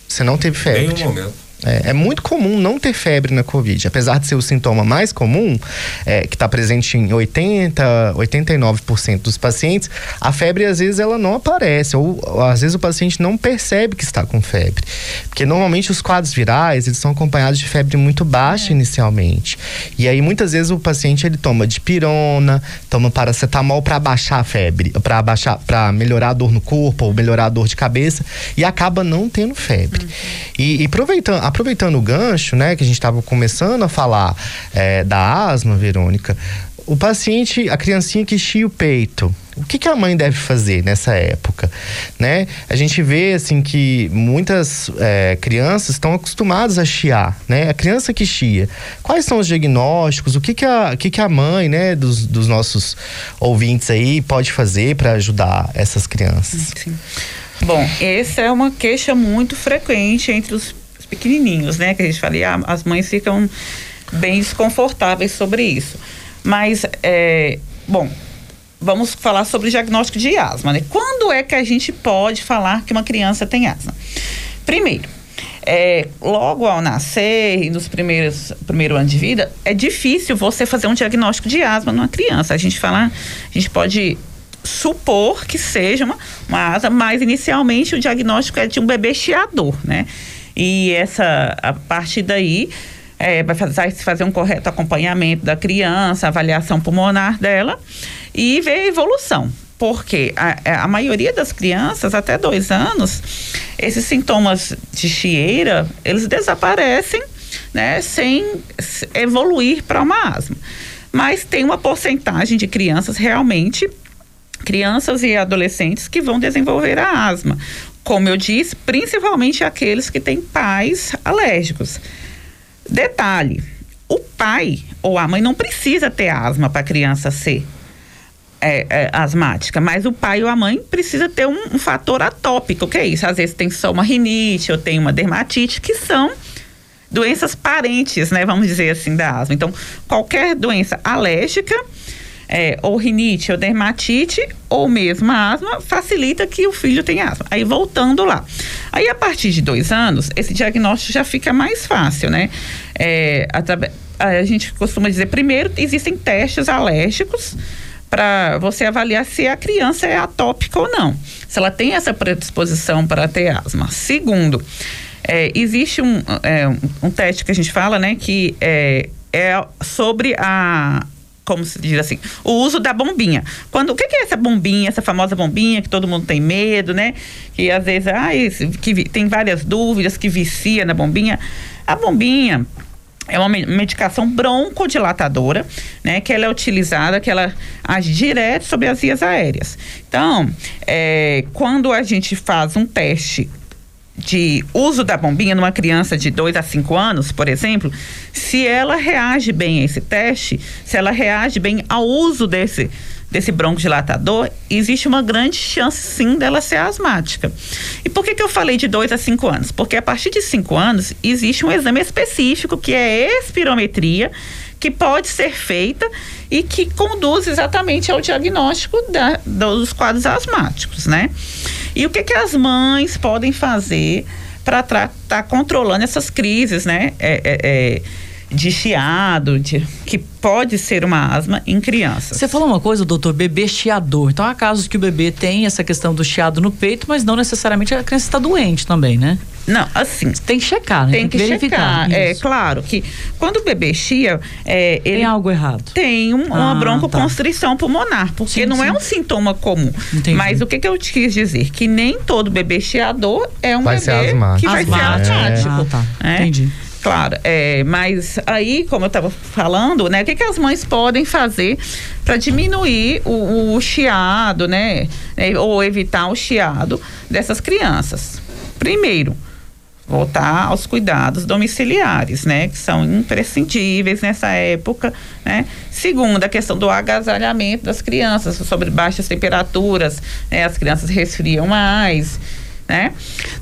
Você não teve febre? Nenhum momento. É, é, muito comum não ter febre na Covid. Apesar de ser o sintoma mais comum, é, que está presente em 80, 89% dos pacientes, a febre às vezes ela não aparece, ou, ou, às vezes o paciente não percebe que está com febre. Porque normalmente os quadros virais, eles são acompanhados de febre muito baixa é. inicialmente. E aí muitas vezes o paciente ele toma dipirona, toma paracetamol para baixar a febre, para baixar, para melhorar a dor no corpo ou melhorar a dor de cabeça e acaba não tendo febre. Uhum. E, e aproveitando aproveitando o gancho, né, que a gente estava começando a falar é, da asma, Verônica, o paciente, a criancinha que chia o peito, o que, que, a mãe deve fazer nessa época, né? A gente vê assim que muitas é, crianças estão acostumadas a chiar, né? A criança que chia, quais são os diagnósticos? O que que a, que que a mãe, né, dos, dos nossos ouvintes aí pode fazer para ajudar essas crianças? Sim. Bom, essa é uma queixa muito frequente entre os pequenininhos, né? Que a gente fala, ah, as mães ficam bem desconfortáveis sobre isso. Mas, é, bom, vamos falar sobre diagnóstico de asma, né? Quando é que a gente pode falar que uma criança tem asma? Primeiro, é, logo ao nascer e nos primeiros primeiro ano de vida, é difícil você fazer um diagnóstico de asma numa criança. A gente fala, a gente pode supor que seja uma, uma asma, mas inicialmente o diagnóstico é de um bebê chiador, né? E essa, a partir daí, é, vai fazer, fazer um correto acompanhamento da criança, avaliação pulmonar dela e ver a evolução. Porque a, é, a maioria das crianças, até dois anos, esses sintomas de chieira, eles desaparecem, né, sem evoluir para uma asma. Mas tem uma porcentagem de crianças realmente crianças e adolescentes que vão desenvolver a asma. Como eu disse, principalmente aqueles que têm pais alérgicos. Detalhe: o pai ou a mãe não precisa ter asma para a criança ser é, é, asmática, mas o pai ou a mãe precisa ter um, um, fator atópico, que é isso? Às vezes tem só uma rinite ou tem uma dermatite, que são doenças parentes, né? Vamos dizer assim, da asma. Então, qualquer doença alérgica é, ou rinite ou dermatite ou mesmo asma, facilita que o filho tenha asma. Aí voltando lá. Aí a partir de dois anos, esse diagnóstico já fica mais fácil, né? É, a gente costuma dizer, primeiro, existem testes alérgicos para você avaliar se a criança é atópica ou não, se ela tem essa predisposição para ter asma. Segundo, é, existe um, é, um teste que a gente fala, né, que é, é sobre a, como se diz assim, o uso da bombinha. Quando o que, é essa bombinha, essa famosa bombinha que todo mundo tem medo, né? Que às vezes, ah, esse, que tem várias dúvidas que vicia na bombinha. A bombinha é uma medicação broncodilatadora, né? Que ela é utilizada, que ela age direto sobre as vias aéreas. Então, é, quando a gente faz um teste de uso da bombinha numa criança de 2 a 5 anos, por exemplo, se ela reage bem a esse teste, se ela reage bem ao uso desse desse broncodilatador, existe uma grande chance sim dela ser asmática. E por que, que eu falei de 2 a 5 anos? Porque a partir de 5 anos existe um exame específico que é espirometria, que pode ser feita e que conduz exatamente ao diagnóstico da, dos quadros asmáticos, né? E o que, que as mães podem fazer para estar tá controlando essas crises, né? É, é, é, de chiado, de, que pode ser uma asma em crianças. Você falou uma coisa, doutor, bebê chiador. Então há casos que o bebê tem essa questão do chiado no peito, mas não necessariamente a criança está doente também, né? Não, assim. Tem que checar, né? Tem, tem que, verificar. Checar. É claro que quando o bebê chia, é, ele tem algo errado. Tem um, ah, uma broncoconstrição tá. pulmonar, porque sim, não é sim. é um sintoma comum. Entendi. Mas o que, que eu te quis dizer? Que nem todo bebê chiador é um vai bebê que vai ser asmático. É. Ah, tá. É? Entendi. Claro, é, mas aí, como eu estava falando, né, o que, que as mães podem fazer para diminuir o, o chiado, né, né, ou evitar o chiado dessas crianças? Primeiro, voltar aos cuidados domiciliares, né, que são imprescindíveis nessa época, né. Segundo, a questão do agasalhamento das crianças sobre baixas temperaturas, né, as crianças resfriam mais né?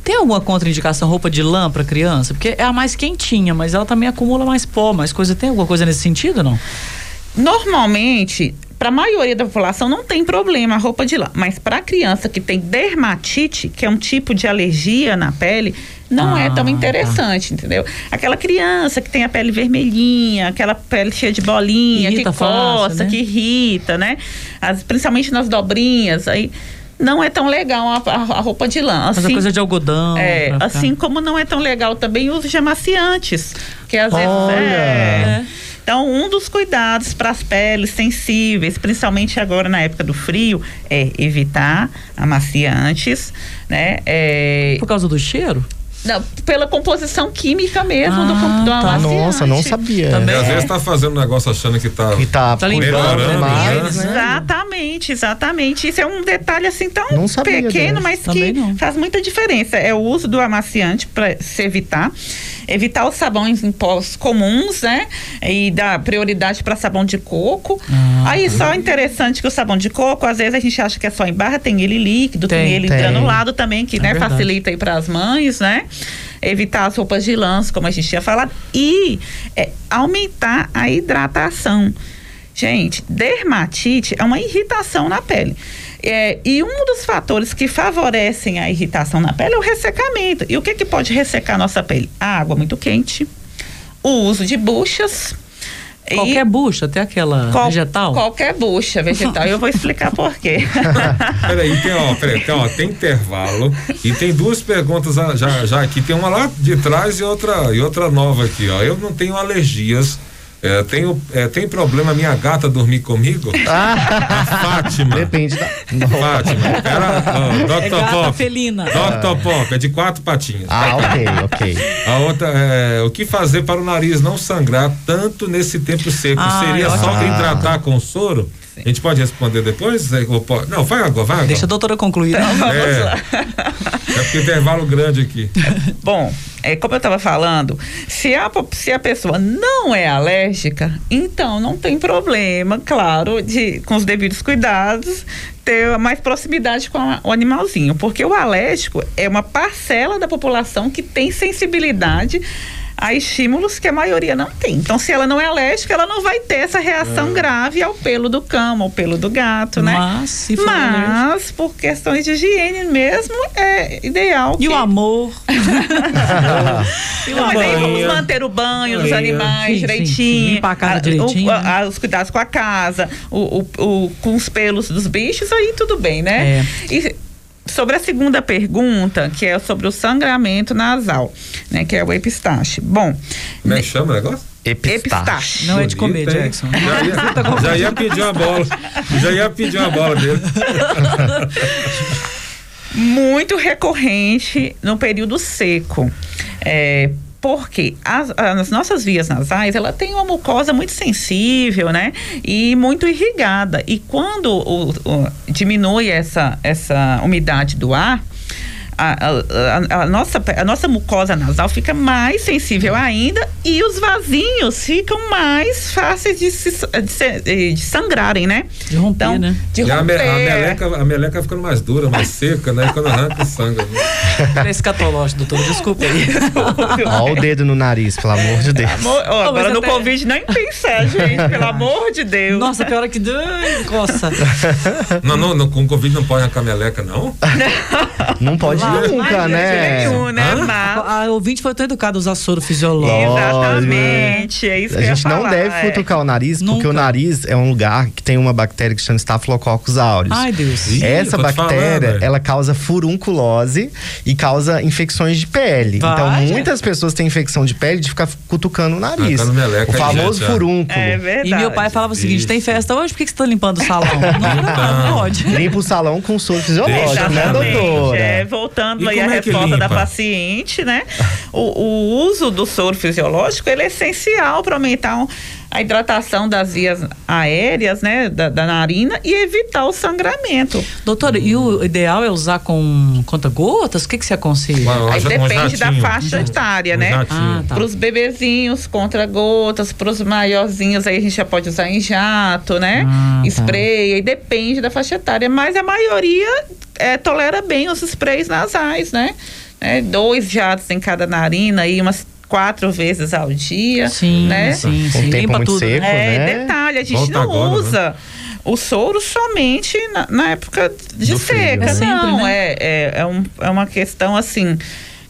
Tem alguma contraindicação roupa de lã para criança? Porque é a mais quentinha, mas ela também acumula mais pó, mais coisa. Tem alguma coisa nesse sentido, não? Normalmente, para a maioria da população não tem problema a roupa de lã, mas para a criança que tem dermatite, que é um tipo de alergia na pele, não é ah, é tão interessante, tá. entendeu? Aquela criança que tem a pele vermelhinha, aquela pele cheia de bolinha, irrita que coça, fácil, né? que irrita, né? As, principalmente nas dobrinhas, aí não é tão legal a, a, a roupa de lã. Assim, Mas a coisa de algodão. É, assim como não é tão legal também o uso de amaciantes, que às vezes é. Então, um dos cuidados para as peles sensíveis, principalmente agora na época do frio, é evitar amaciantes, né? É... Por causa do cheiro? Não, pela composição química mesmo ah, do, do tá. Nossa, não sabia. Também. às vezes tá fazendo negócio achando que tá, que tá, tá melhorando. Mais, né? Exatamente, exatamente. Isso é um detalhe assim tão pequeno, mas que faz muita diferença. É o uso do amaciante para se evitar evitar os sabões em pós comuns, né? E dar prioridade para sabão de coco. Ah, Aí só interessante que o sabão de coco, às vezes a gente acha que é só em barra, tem ele líquido, tem, tem ele tem. granulado também, que é né, facilita aí para as mães, né? Evitar as roupas de lança, como a gente tinha falado, e é, aumentar a hidratação. Gente, dermatite é uma irritação na pele. É, e um dos fatores que favorecem a irritação na pele é o ressecamento. E o que, que pode ressecar a nossa pele? A água muito quente, o uso de buchas. Qualquer bucha, até aquela Qual- vegetal? Qualquer bucha vegetal. Eu vou explicar por quê. Peraí, tem, ó, peraí, tem, ó, tem intervalo e tem duas perguntas já, já aqui. Tem uma lá de trás e outra, e outra nova aqui, ó. Eu não tenho alergias. É, tenho, é, tem problema minha gata dormir comigo? A Fátima. Depende da. Fátima. Era, ó, Dr. É gata Pop. felina. Dr. Pop, é de quatro patinhas. Ah, ok, ok. A outra é o que fazer para o nariz não sangrar tanto nesse tempo seco? Ah, Seria só quem tratar com soro? A gente pode responder depois? É, pode- Não, vai agora, vai agora. Deixa a doutora concluir. É, é porque intervalo grande aqui. Bom, é, como eu estava falando, se a, se a pessoa não é alérgica, então não tem problema, claro, de, com os devidos cuidados, ter mais proximidade com a- o animalzinho. Porque o alérgico é uma parcela da população que tem sensibilidade a estímulos que a maioria não tem. Então, se ela não é alérgica, ela não vai ter essa reação grave ao pelo do cão, ao pelo do gato, né? Mas, se for Mas, por questões de higiene mesmo, é ideal E que... o amor? Não, mas aí vamos banho. manter o banho dos animais Sim, direitinho. sim. Limpar a casa o- direitinho, a- né? a- os cuidados com a casa, o, o- o- com os pelos dos bichos, aí tudo bem, né? É. E sobre a segunda pergunta, que é sobre o sangramento nasal, né? Que é o epistaxe. Bom, Como é que chama o negócio? epistaxe. Não é de comer? Jackson. Já ia, já ia pedir uma bola. Já ia pedir uma bola dele. muito recorrente no período seco. É, porque as, as nossas vias nasais, ela tem uma mucosa muito sensível, né? E muito irrigada. E quando o- o- diminui essa, essa umidade do ar, a, a- a- nossa, a nossa mucosa nasal fica mais sensível ainda e os vasinhos ficam mais fáceis de, se, de, se- de sangrarem, né? De romper, então, né? De E a, romper. me- a meleca, a meleca vai ficando mais dura, mais seca, né? Quando arranca, sangue. É escatológico, doutor. Desculpa aí. Ó o dedo no nariz, pelo amor de Deus. Amor, ó, Não, agora no até- Covid nem pensar, gente, pelo amor de Deus. Nossa, pior é que coça. Não, não, não, com Covid não pode arrancar meleca, não? Não pode nunca, mas, né? nenhum, né? Mas, A, a ouvinte foi tão educada a usar soro fisiológico. exatamente, é isso A que eu ia gente não falar, deve é. futucar o nariz, porque Nunca. o nariz é um lugar que tem uma bactéria que chama Staphylococcus aureus. Ai, Deus. Ih, Essa bactéria, falando, é. ela causa furunculose e causa infecções de pele. Vai, então, muitas pessoas têm infecção de pele de ficar cutucando o nariz. Arrancando meleca o famoso gente, furúnculo. É verdade. E meu pai falava o seguinte: tem festa hoje, por que, que você tá limpando o salão? Não, Então. não pode. Limpa o salão com soro fisiológico, né, Exatamente. doutora? É, voltando E aí como é resposta da paciente, né? O, o uso do soro fisiológico ele é essencial para aumentar um- a hidratação das vias aéreas, né? Da, da narina e evitar o sangramento. Doutora, e o ideal é usar com conta-gotas? O que, que você aconselha? Aí depende da faixa etária, né? Ah, tá. Para os bebezinhos, contra gotas, para os maiorzinhos, aí a gente já pode usar em jato, né? Ah, tá. Spray, aí depende da faixa etária, mas a maioria é, tolera bem os sprays nasais, né? É, dois jatos em cada narina aí umas quatro vezes ao dia, Sim, né? sim, sim. o tempo Limpa tudo. seco, né? É, né? detalhe, a gente Volta não agora, né? usa o soro somente na, na época de Do frio. seca, É sempre, não. né? É, é, é, um- é uma questão assim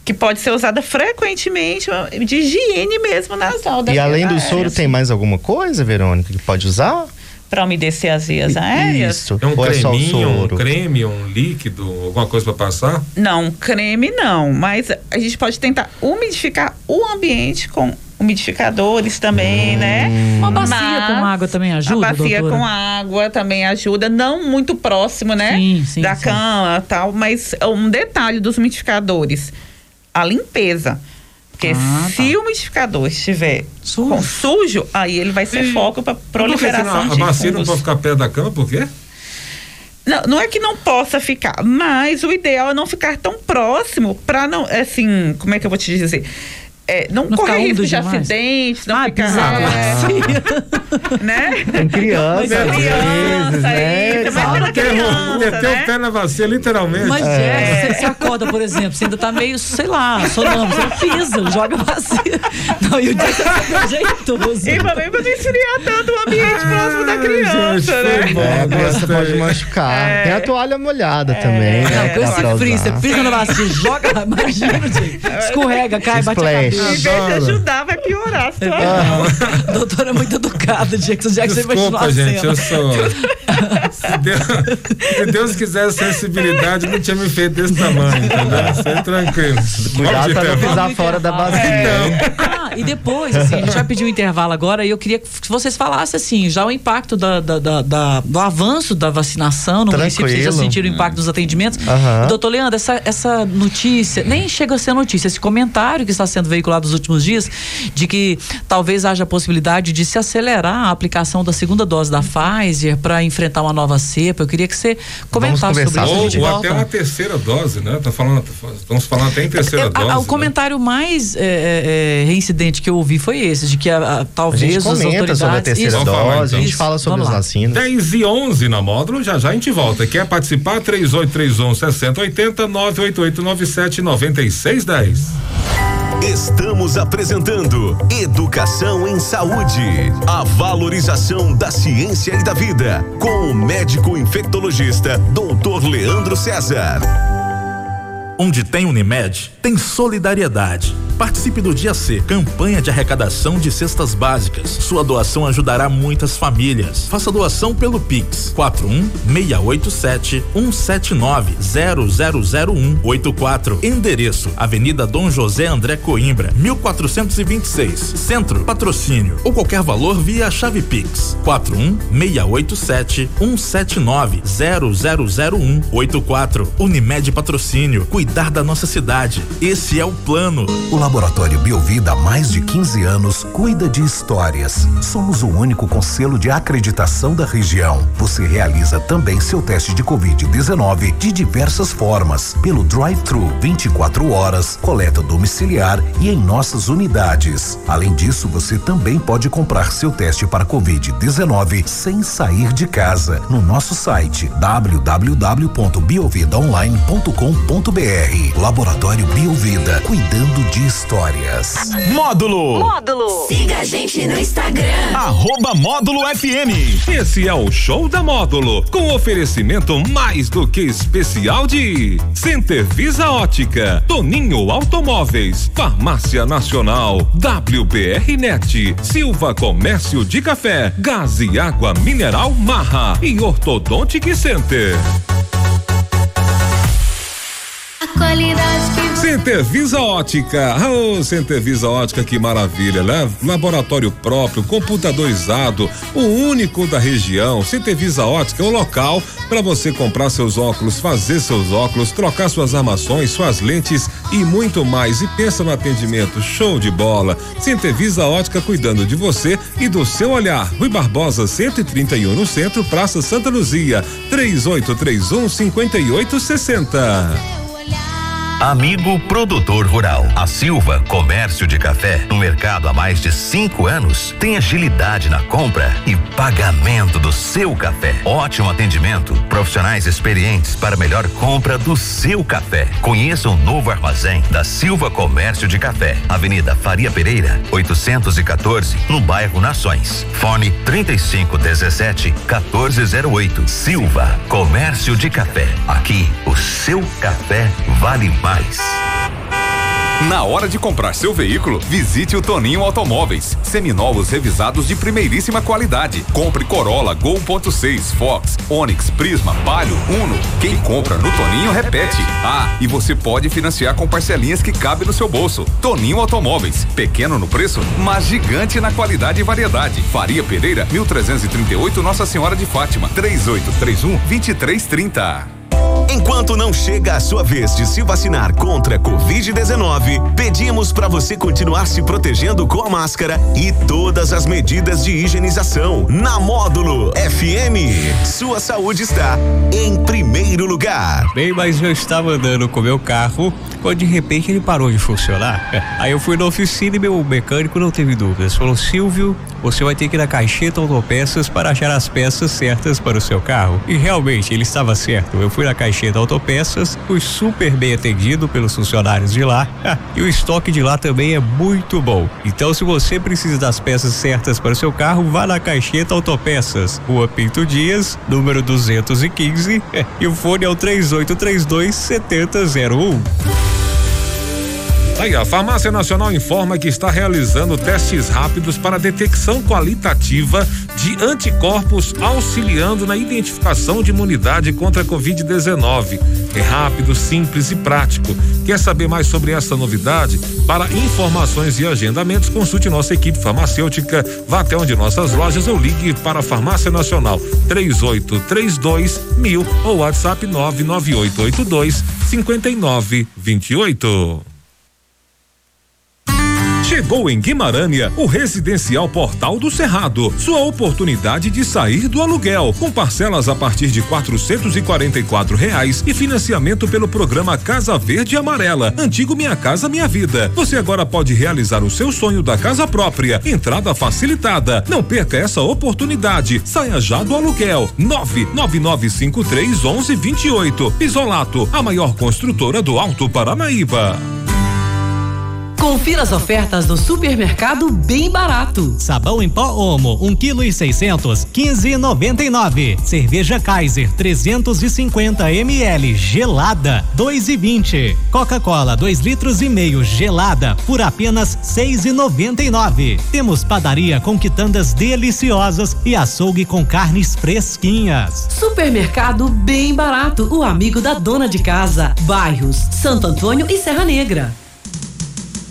que pode ser usada frequentemente de higiene mesmo nasal. E além do soro, tem tem mais alguma coisa, Verônica, que pode usar? Para umedecer as vias aéreas? Isso. É um Ou é creminho, um soro? creme, um líquido, alguma coisa pra passar? Não, creme não, mas a gente pode tentar umidificar o ambiente com umidificadores também, né? Uma bacia Mas com água também ajuda, A bacia doutora? com água também ajuda, não muito próximo, né? Sim, sim, da sim. cama tal, mas um detalhe dos umidificadores, a limpeza. Porque Ah, se o umidificador estiver Sujo. com sujo, aí ele vai ser Sim. foco para proliferação não- de a bacia não pode ficar perto da cama, por quê? Não, não é que não possa ficar, mas o ideal é não ficar tão próximo para não, assim, como é que eu vou te dizer? É, não, Não correr ficar risco de demais. acidente, não Ah, ficar. pisar é, né? Tem criança, criança, vezes, né? isso, mas pela criança, Meteu né? o pé na bacia, literalmente. Mas É. Jack, você, você acorda, por exemplo, você ainda tá meio, sei lá, sonâmbulo, você pisa, joga vazia. Não, e o Jack é jeitoso. E também pra não esfriar tanto o ambiente próximo da criança, né? É, a criança pode machucar. É. Tem a toalha molhada também, né? Não, frio, você pisa na bacia, joga, imagina, gente. Escorrega, cai, bate a cabeça. Em vez de ajudar, vai piorar a situação. A doutora é muito educada, Jackson. Jackson vai continuar Desculpa, gente, eu sou. Se Deus, se Deus quisesse sensibilidade, não tinha me feito desse tamanho, entendeu? Sai tranquilo. Cuidado pra não pisar fora da bacia. hein? Ah, e depois, assim, a gente vai pedir um intervalo agora e eu queria que vocês falassem, assim, já o impacto da, da- da- da- do avanço da vacinação no município, vocês já Tranquilo. sentiram o impacto dos atendimentos. Aham. Doutor Leandro, essa, essa notícia, nem chega a ser notícia, esse comentário que está sendo veiculado nos últimos dias, de que talvez haja a possibilidade de se acelerar a aplicação da segunda dose da Pfizer para enfrentar uma nova cepa. Eu queria que você comentasse sobre isso. a Ou, ou volta. até uma terceira dose, né? Tá falando, estamos falando até em terceira É, dose. a- a- o né? comentário mais é, é, é, reincidente que eu ouvi foi esse, de que a, a- A talvez as comenta autoridades... sobre a terceira Isso. Falar, dose, a então. gente fala sobre Vamos as lá. vacinas. 10 e 11 na módulo, já já a gente volta. Quer participar? 3831 6080 988 97 9610. Estamos apresentando Educação em Saúde. A valorização da ciência e da vida. Com o médico infectologista, Dr. Leandro César. Onde tem Unimed, tem solidariedade. Participe do Dia C, campanha de arrecadação de cestas básicas. Sua doação ajudará muitas famílias. Faça doação pelo Pix 41687 179 000184. Endereço: Avenida Dom José André Coimbra, 1426, Centro. Patrocínio ou qualquer valor via chave Pix 41687 179 000184. Unimed Patrocínio. Cuidar da nossa cidade. Esse é o plano. O Laboratório Biovida há mais de 15 anos cuida de histórias. Somos o único com selo de acreditação da região. Você realiza também seu teste de Covid-19 de diversas formas, pelo drive-thru 24 horas, coleta domiciliar e em nossas unidades. Além disso, você também pode comprar seu teste para Covid-19 sem sair de casa no nosso site www.biovidaonline.com.br. Laboratório Biovida, cuidando de histórias. Módulo. Módulo. Siga a gente no Instagram. Arroba Módulo FM. Esse é o Show da Módulo, com oferecimento mais do que especial de Center Visa Ótica, Toninho Automóveis, Farmácia Nacional, WBR Net, Silva Comércio de Café, Gás e Água Mineral Marra e Ortodontic Center. Qualidade que Center Visa Ótica. Oh, Center Visa Ótica, que maravilha, né? Laboratório próprio, computadorizado, o único da região. Center Visa Ótica é o local para você comprar seus óculos, fazer seus óculos, trocar suas armações, suas lentes e muito mais. E pensa no atendimento, show de bola. Center Visa Ótica cuidando de você e do seu olhar. Rui Barbosa, 131 no centro, Praça Santa Luzia, 3831 5860. Amigo produtor rural. A Silva Comércio de Café, no mercado há mais de cinco anos, tem agilidade na compra e pagamento do seu café. Ótimo atendimento, profissionais experientes para melhor compra do seu café. Conheça o novo armazém da Silva Comércio de Café, Avenida Faria Pereira, 814, no bairro Nações. Fone 3517 1408. Silva Comércio de Café. Aqui, o seu café vale mais. Na hora de comprar seu veículo, visite o Toninho Automóveis. Seminovos revisados de primeiríssima qualidade. Compre Corolla, Gol 1.6, Fox, Onix, Prisma, Palio, Uno. Quem compra no Toninho repete. Ah, e você pode financiar com parcelinhas que cabem no seu bolso. Toninho Automóveis. Pequeno no preço, mas gigante na qualidade e variedade. Faria Pereira, 1338 Nossa Senhora de Fátima. 3831 2330. Enquanto não chega a sua vez de se vacinar contra a Covid-19, pedimos para você continuar se protegendo com a máscara e todas as medidas de higienização. Na Módulo FM, sua saúde está em primeiro lugar. Bem, mas eu estava andando com meu carro quando de repente ele parou de funcionar. Aí eu fui na oficina e meu mecânico não teve dúvidas. Falou: Silvio, você vai ter que ir na caixeta autopeças para achar as peças certas para o seu carro. E realmente ele estava certo. Eu fui na caixeta autopeças, fui super bem atendido pelos funcionários de lá e o estoque de lá também é muito bom. Então, se você precisa das peças certas para o seu carro, vá na caixeta autopeças, Rua Pinto Dias, número 215 e o fone é o 3832 7001. Aí, a Farmácia Nacional informa que está realizando testes rápidos para detecção qualitativa de anticorpos, auxiliando na identificação de imunidade contra a Covid-19. É rápido, simples e prático. Quer saber mais sobre essa novidade? Para informações e agendamentos, consulte nossa equipe farmacêutica, vá até onde nossas lojas ou ligue para a Farmácia Nacional 3832 mil ou WhatsApp 99882 5928. Chegou em Guimarães o Residencial Portal do Cerrado. Sua oportunidade de sair do aluguel, com parcelas a partir de quatrocentos e quarenta e quatro reais e financiamento pelo programa Casa Verde Amarela, antigo Minha Casa Minha Vida. Você agora pode realizar o seu sonho da casa própria, entrada facilitada. Não perca essa oportunidade. Saia já do aluguel. Nove nove nove cinco três onze vinte e oito. Isolato, a maior construtora do Alto Paranaíba. Confira as ofertas do supermercado bem barato. Sabão em pó Omo, 1 kg e 600, 15,99. Cerveja Kaiser, 350 ml, gelada, 2,20. Coca-Cola, 2 litros e meio, gelada, por apenas 6,99. Temos padaria com quitandas deliciosas e açougue com carnes fresquinhas. Supermercado bem barato, o amigo da dona de casa. Bairros Santo Antônio e Serra Negra.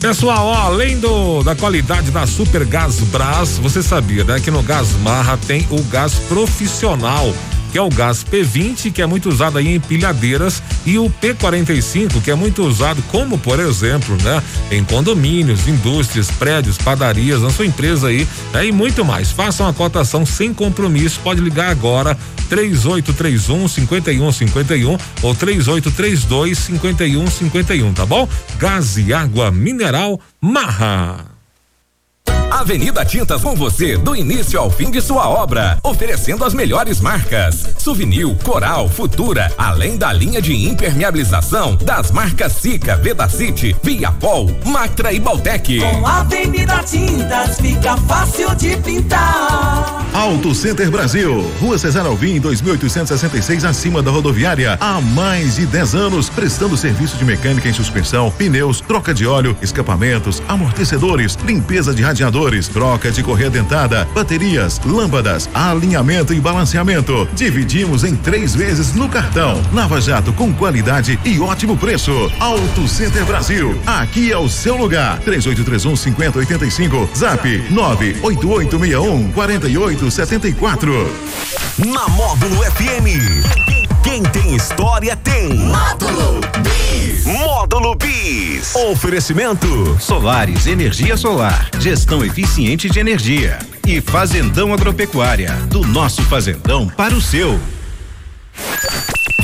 Pessoal, ó, além do, da qualidade da Super Gás Brás, você sabia, né? Que no Gás Marra tem o gás profissional que é o gás P20, que é muito usado aí em pilhadeiras, e o P45, que é muito usado como, por exemplo, né, em condomínios, indústrias, prédios, padarias, na sua empresa aí, né, e muito mais. Faça uma cotação sem compromisso, pode ligar agora 3831 5151 ou 3832 5151, tá bom? Gás e água mineral Marra. Avenida Tintas com você do início ao fim de sua obra, oferecendo as melhores marcas: Souvenir, Coral, Futura, além da linha de impermeabilização das marcas Sica, Vedacity, Viapol, Mactra e Baltec. Com Avenida Tintas fica fácil de pintar. Auto Center Brasil, Rua Cesar Alvim, 2866, acima da rodoviária, há mais de 10 anos, prestando serviço de mecânica em suspensão, pneus, troca de óleo, escapamentos, amortecedores, limpeza de radiadores, troca de correia dentada, baterias, lâmpadas, alinhamento e balanceamento. Dividimos em três vezes no cartão. Lava Jato com qualidade e ótimo preço. Auto Center Brasil, aqui é o seu lugar. 3831 5085, Zap 98861 4874. Na Módulo FM. Quem tem história tem. Módulo Bis. Módulo Bis. Oferecimento. Solares, energia solar, gestão eficiente de energia. E Fazendão Agropecuária, do nosso fazendão para o seu.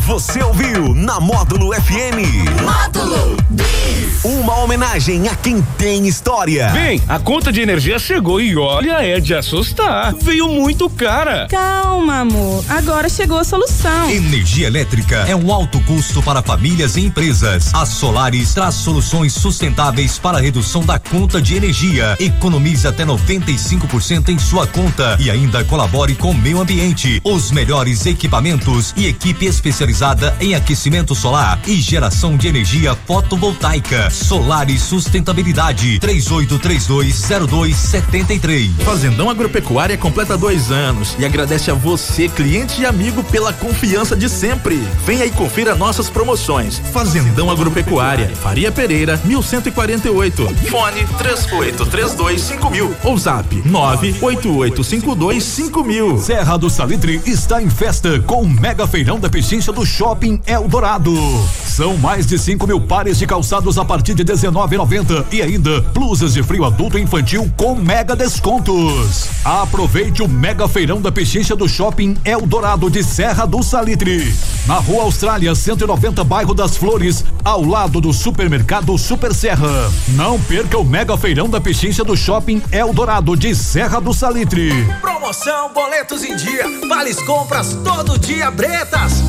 Você ouviu na Módulo FM. Módulo Bis. Uma homenagem a quem tem história. Bem, a conta de energia chegou e olha, é de assustar. Veio muito cara. Calma, amor. Agora chegou a solução. Energia elétrica é um alto custo para famílias e empresas. A Solares traz soluções sustentáveis para a redução da conta de energia. Economize até 95% em sua conta e ainda colabore com o meio ambiente. Os melhores equipamentos e equipe especializada em aquecimento solar e geração de energia fotovoltaica. Solar Solar e Sustentabilidade. 38320273. Fazendão Agropecuária completa dois anos e agradece a você, cliente e amigo, pela confiança de sempre. Venha e confira nossas promoções. Fazendão Agropecuária, Faria Pereira, 1148. Fone 38325000 ou zap 988525000. Serra do Salitre está em festa com o mega feirão da pechincha do Shopping Eldorado. São mais de 5 mil pares de calçados a partir de 19,90 e ainda blusas de frio adulto e infantil com mega descontos. Aproveite o mega feirão da pechincha do Shopping Eldorado de Serra do Salitre. Na Rua Austrália 190, bairro das Flores, ao lado do supermercado Super Serra. Não perca o mega feirão da pechincha do Shopping Eldorado de Serra do Salitre. Promoção boletos em dia, vales compras todo dia Bretas.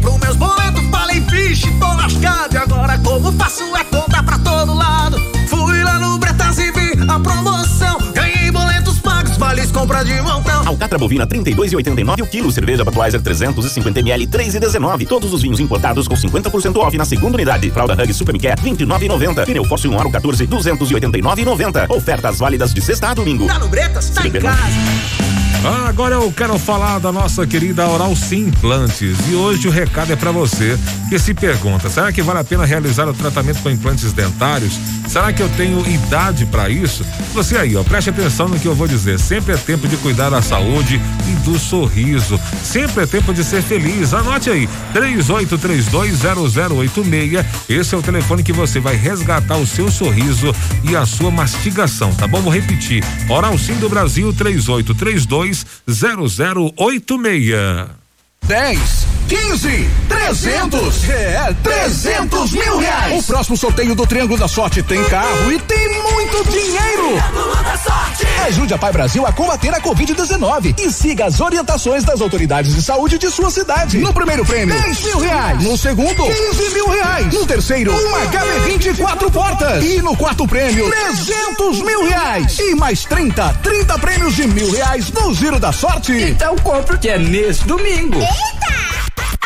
Pro meus boletos, falei, vixe, tô lascado. E agora como faço é conta pra todo lado. Fui lá no Bretas e vi a promoção. Ganhei boletos pagos, vales compra de montão. Alcatra bovina 32,89 o quilo, cerveja Budweiser 350 ml 3,19. Todos os vinhos importados com 50% off na segunda unidade. Fralda Hug Super Miquet 29,90. Pneu Fóssil 1 Aro 14 289,90. Ofertas válidas de sexta a domingo. Tá no Bretas, tá em casa. Ah, agora eu quero falar da nossa querida Oral Sim Implantes e hoje o recado é para você que se pergunta: será que vale a pena realizar o tratamento com implantes dentários? Será que eu tenho idade para isso? Você aí, ó, preste atenção no que eu vou dizer. Sempre é tempo de cuidar da saúde e do sorriso. Sempre é tempo de ser feliz. Anote aí: 38320086. Esse é o telefone que você vai resgatar o seu sorriso e a sua mastigação, tá bom? Vou repetir: Oral Sim do Brasil 3832 0086. 10, 15, 300. É, 300 mil reais. O próximo sorteio do Triângulo da Sorte tem carro e tem muito dinheiro. Triângulo da Sorte. Ajude a Pai Brasil a combater a Covid-19 e siga as orientações das autoridades de saúde de sua cidade. No primeiro prêmio, 10 mil reais. No segundo, 15 mil reais. No terceiro, uma HB20 quatro portas. E no quarto prêmio, 300 mil reais. E mais 30, 30 prêmios de mil reais no Giro da Sorte. Então compra o que é nesse domingo.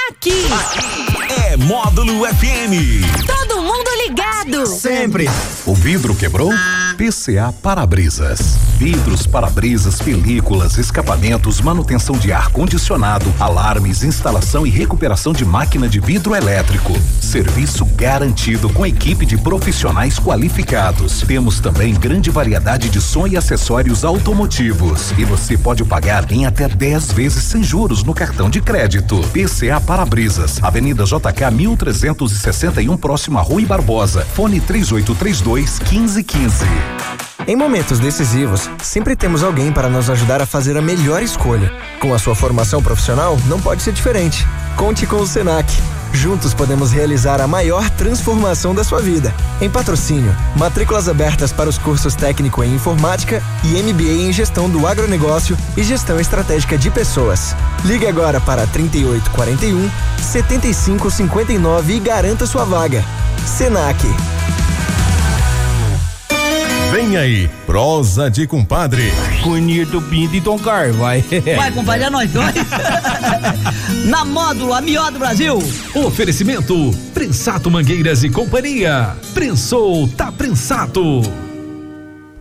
Aqui. É Módulo FM. Todo mundo ligado. Sempre. O vidro quebrou? PCA Para-Brisas. Vidros, para-brisas, películas, escapamentos, manutenção de ar-condicionado, alarmes, instalação e recuperação de máquina de vidro elétrico. Serviço garantido com equipe de profissionais qualificados. Temos também grande variedade de som e acessórios automotivos. E você pode pagar em até 10 vezes sem juros no cartão de crédito. PCA Para-Brisas, Avenida JK 1361, próximo a Rui Barbosa. Fone 3832 1515. Em momentos decisivos, sempre temos alguém para nos ajudar a fazer a melhor escolha. Com a sua formação profissional, não pode ser diferente. Conte com o Senac. Juntos podemos realizar a maior transformação da sua vida. Em patrocínio, matrículas abertas para os cursos técnico em informática e MBA em gestão do agronegócio e gestão estratégica de pessoas. Ligue agora para 3841 7559 e garanta sua vaga. Senac. Vem aí, prosa de compadre. Conito Pinto e Tom Carvalho. Vai, compadre, é nós dois. Na módulo, a melhor do Brasil. Oferecimento: Prensato Mangueiras e Companhia. Prensou, tá prensado.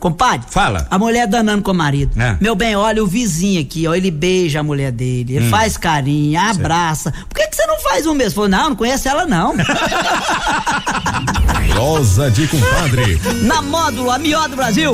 Compadre, Fala. a mulher danando com o marido. É. Meu bem, olha o vizinho aqui, ó, ele beija a mulher dele, ele Hum. faz carinho, abraça. Por que, que você não faz um mesmo? Falou, não, não conhece ela não. Prosa de compadre. Na módulo, a melhor do Brasil.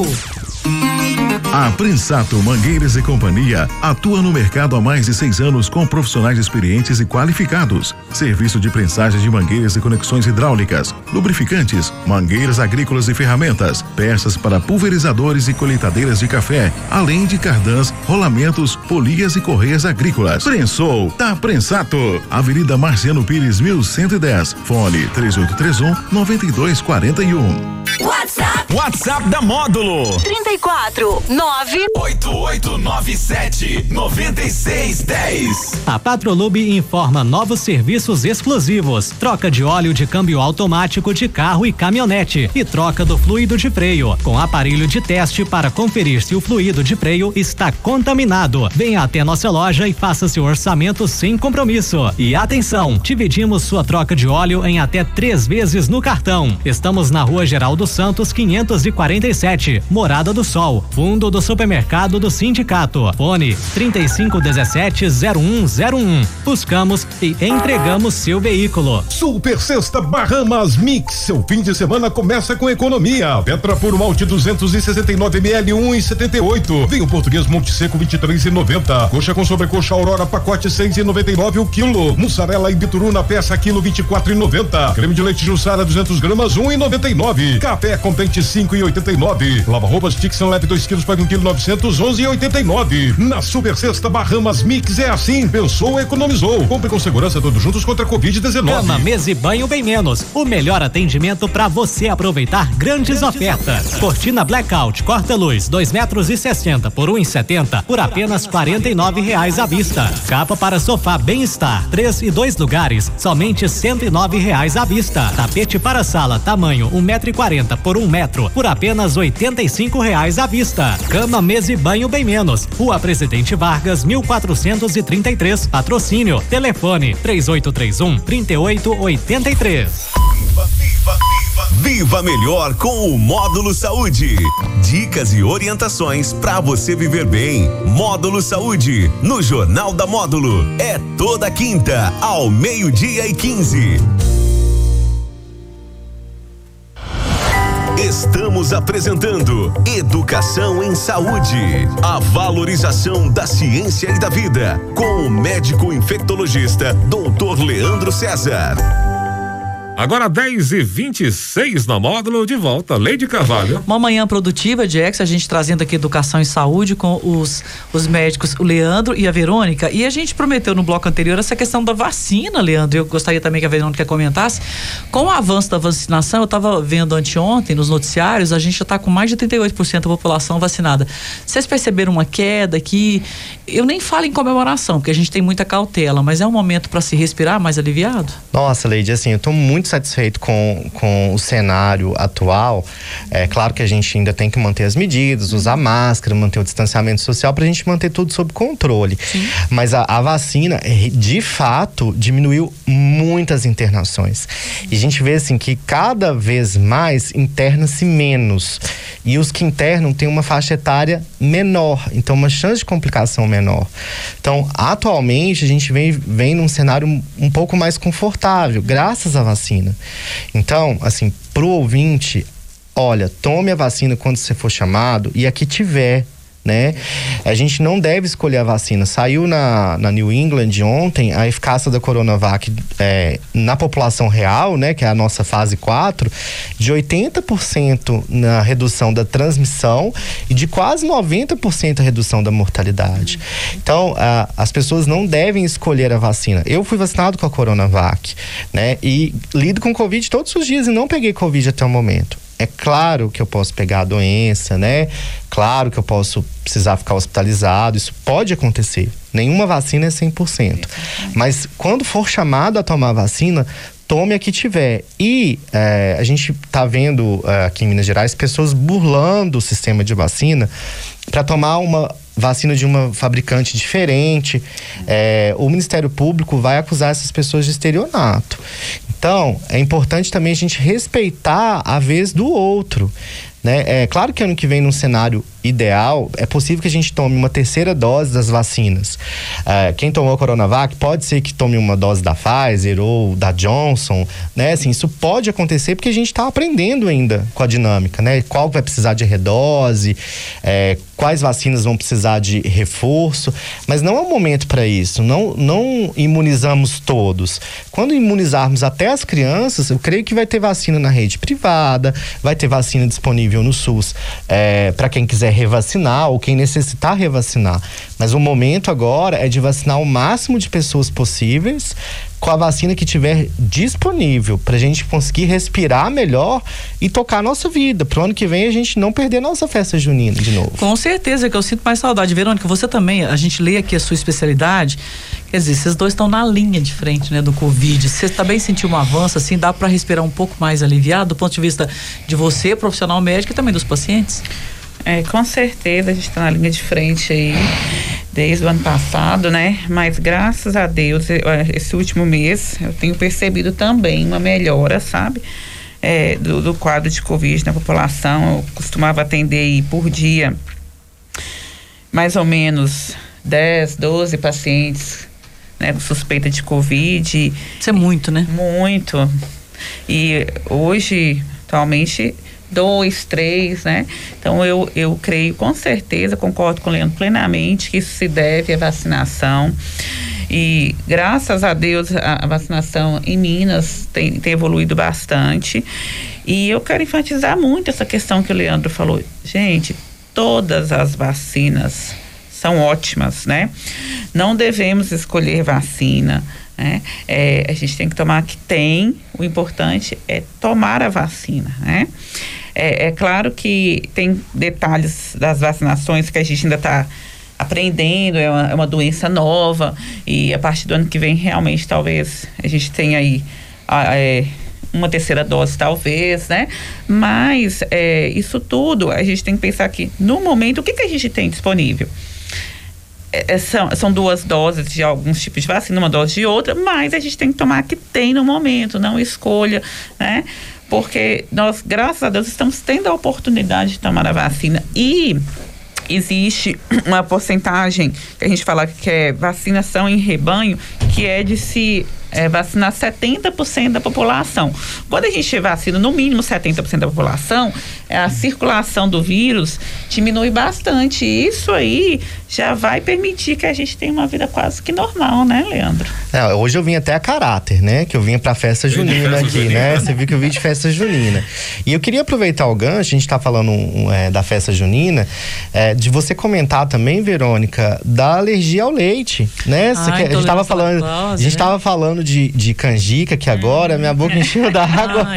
A Prensato Mangueiras e Companhia atua no mercado há mais de seis anos com profissionais experientes e qualificados. Serviço de prensagem de mangueiras e conexões hidráulicas, lubrificantes, mangueiras agrícolas e ferramentas, peças para pulverizadores e colheitadeiras de café, além de cardãs, rolamentos, polias e correias agrícolas. Prensou, tá Prensato. Avenida Marciano Pires, 1110. Fone 3831 9241. WhatsApp WhatsApp da Módulo 34 9 8897 9610. A Patrolube informa novos serviços exclusivos: troca de óleo de câmbio automático de carro e caminhonete e troca do fluido de freio, com aparelho de teste para conferir se o fluido de freio está contaminado. Venha até nossa loja e faça seu orçamento sem compromisso. E atenção, dividimos sua troca de óleo em até três vezes no cartão. Estamos na Rua Geraldo Santos 547, Morada do Sol, fundo do supermercado do Sindicato. Fone 3517 0101. Buscamos e entregamos seu veículo. Super Sexta Bahamas Mix. Seu fim de semana começa com economia. Petra por malte 269 ml 1,78. Vinho português Monte Seco 23,90. Coxa com sobrecoxa Aurora pacote 6,99 o quilo. Mussarela e bituruna peça quilo 24,90. Creme de leite Jussara 200 gramas 1,99. Café contente 5,89. Lava roupas Tixan leve 2 quilos paga 1 quilo 911,89. Na Super Sexta Bahamas Mix é assim. Pensou, economizou. Compre com segurança todos juntos contra a Covid-19. Cama, mesa e banho bem menos. O melhor atendimento para você aproveitar grandes, ofertas. Cortina Blackout, corta-luz, 2 metros e 60 por 1,70 por apenas 49 reais à vista. Capa para sofá bem-estar, 3 e 2 lugares, somente 109 reais à vista. Tapete para sala, tamanho 1 metro e 40 por 1 metro, por apenas 85 reais à vista. Cama, mesa e banho bem menos. Rua Presidente Vargas, 1433. Patrocínio. Telefone 3831 3883. Viva melhor com o Módulo Saúde. Dicas e orientações para você viver bem. Módulo Saúde, no Jornal da Módulo. É toda quinta, ao meio-dia e 15. Estamos apresentando Educação em Saúde. A valorização da ciência e da vida. Com o médico infectologista, Dr. Leandro César. Agora 10 e 26 na módulo, de volta, Leide Carvalho. Uma manhã produtiva, Jax, a gente trazendo aqui educação e saúde com os, os médicos, o Leandro e a Verônica. E a gente prometeu no bloco anterior essa questão da vacina, Leandro. Eu gostaria também que a Verônica comentasse. Com o avanço da vacinação, eu estava vendo anteontem nos noticiários, a gente já está com mais de 38% da população vacinada. Vocês perceberam uma queda aqui? Eu nem falo em comemoração, porque a gente tem muita cautela, mas é um momento para se respirar mais aliviado? Nossa, Leide, assim, eu estou muito satisfeito com, com o cenário atual. É claro que a gente ainda tem que manter as medidas, usar máscara, manter o distanciamento social para a gente manter tudo sob controle. Sim. Mas a, a, vacina, de fato, diminuiu muitas internações. E a gente vê assim que cada vez mais interna-se menos. E os que internam têm uma faixa etária menor, então uma chance de complicação menor. Então, atualmente, a gente vem, vem num cenário um pouco mais confortável, graças à vacina vacina. Então, assim, pro ouvinte, olha, tome a vacina quando você for chamado e aqui tiver né? A gente não deve escolher a vacina. Saiu na, na New England ontem a eficácia da Coronavac é, na população real, né? Que é a nossa fase 4, de 80% na redução da transmissão e de quase 90% a redução da mortalidade. Então, a, as pessoas não devem escolher a vacina. Eu fui vacinado com a Coronavac, né? E lido com Covid todos os dias e não peguei Covid até o momento. É claro que eu posso pegar a doença, né? Claro que eu posso precisar ficar hospitalizado, isso pode acontecer. Nenhuma vacina é 100%. Mas quando for chamado a tomar a vacina, tome a que tiver. E é, a gente está vendo é, aqui em Minas Gerais pessoas burlando o sistema de vacina para tomar uma vacina de uma fabricante diferente. É, o Ministério Público vai acusar essas pessoas de estelionato. Então, é importante também a gente respeitar a vez do outro. Né? É claro que ano que vem, num cenário ideal, é possível que a gente tome uma terceira dose das vacinas. É, quem tomou a Coronavac pode ser que tome uma dose da Pfizer ou da Johnson, né? Assim, isso pode acontecer porque a gente está aprendendo ainda com a dinâmica, né? Qual vai precisar de redose, é, quais vacinas vão precisar de reforço, mas não é o momento para isso. Não, não imunizamos todos. Quando imunizarmos até as crianças, eu creio que vai ter vacina na rede privada, vai ter vacina disponível no SUS é, para quem quiser revacinar ou quem necessitar revacinar. Mas o momento agora é de vacinar o máximo de pessoas possíveis com a vacina que tiver disponível, pra gente conseguir respirar melhor e tocar a nossa vida. Pro ano que vem a gente não perder nossa festa junina de novo. Com certeza que eu sinto mais saudade. Verônica, você também, a gente lê aqui a sua especialidade. Quer dizer, vocês dois estão na linha de frente, né, do Covid. Você também sentiu um avanço, assim, dá para respirar um pouco mais aliviado do ponto de vista de você, profissional médico e também dos pacientes? É, com certeza a gente está na linha de frente aí desde o ano passado, né? Mas graças a Deus, esse último mês eu tenho percebido também uma melhora, sabe? É, do, do, quadro de Covid na população. Eu costumava atender aí por dia mais ou menos 10, 12 pacientes né, com suspeita de Covid. Isso é muito, né? Muito. E hoje, atualmente, dois, três, né? Então eu, eu creio com certeza, concordo com o Leandro plenamente que isso se deve à vacinação. E graças a Deus a, vacinação em Minas tem, tem evoluído bastante. E eu quero enfatizar muito essa questão que o Leandro falou. Gente, todas as vacinas são ótimas, né? Não devemos escolher vacina. Né? É, a gente tem que tomar que tem, o importante é tomar a vacina, né? É, é claro que tem detalhes das vacinações que a gente ainda está aprendendo, é uma, é uma, doença nova e a partir do ano que vem realmente talvez a gente tenha aí a, é, uma terceira dose talvez, né? Mas é, isso tudo a gente tem que pensar que no momento o que, que a gente tem disponível? É, é, são, são duas doses de alguns tipos de vacina, uma dose de outra, mas a gente tem que tomar que tem no momento, não escolha, né? Porque nós, graças a Deus, estamos tendo a oportunidade de tomar a vacina. E existe uma porcentagem que a gente fala que é vacinação em rebanho, que é de se é, vacinar 70% da população. Quando a gente vacina no mínimo 70% da população, a circulação do vírus diminui bastante. E isso aí já vai permitir que a gente tenha uma vida quase que normal, né, Leandro? É, hoje eu vim até a caráter, né? Que eu vim pra festa junina aqui, junina. né? Você viu que eu vim de festa junina. E eu queria aproveitar o gancho, a gente tá falando é, da festa junina, é, de você comentar também, Verônica, da alergia ao leite, né? Ah, a gente tava falando, a gente né? tava falando de, de canjica, que agora minha boca encheu d'água.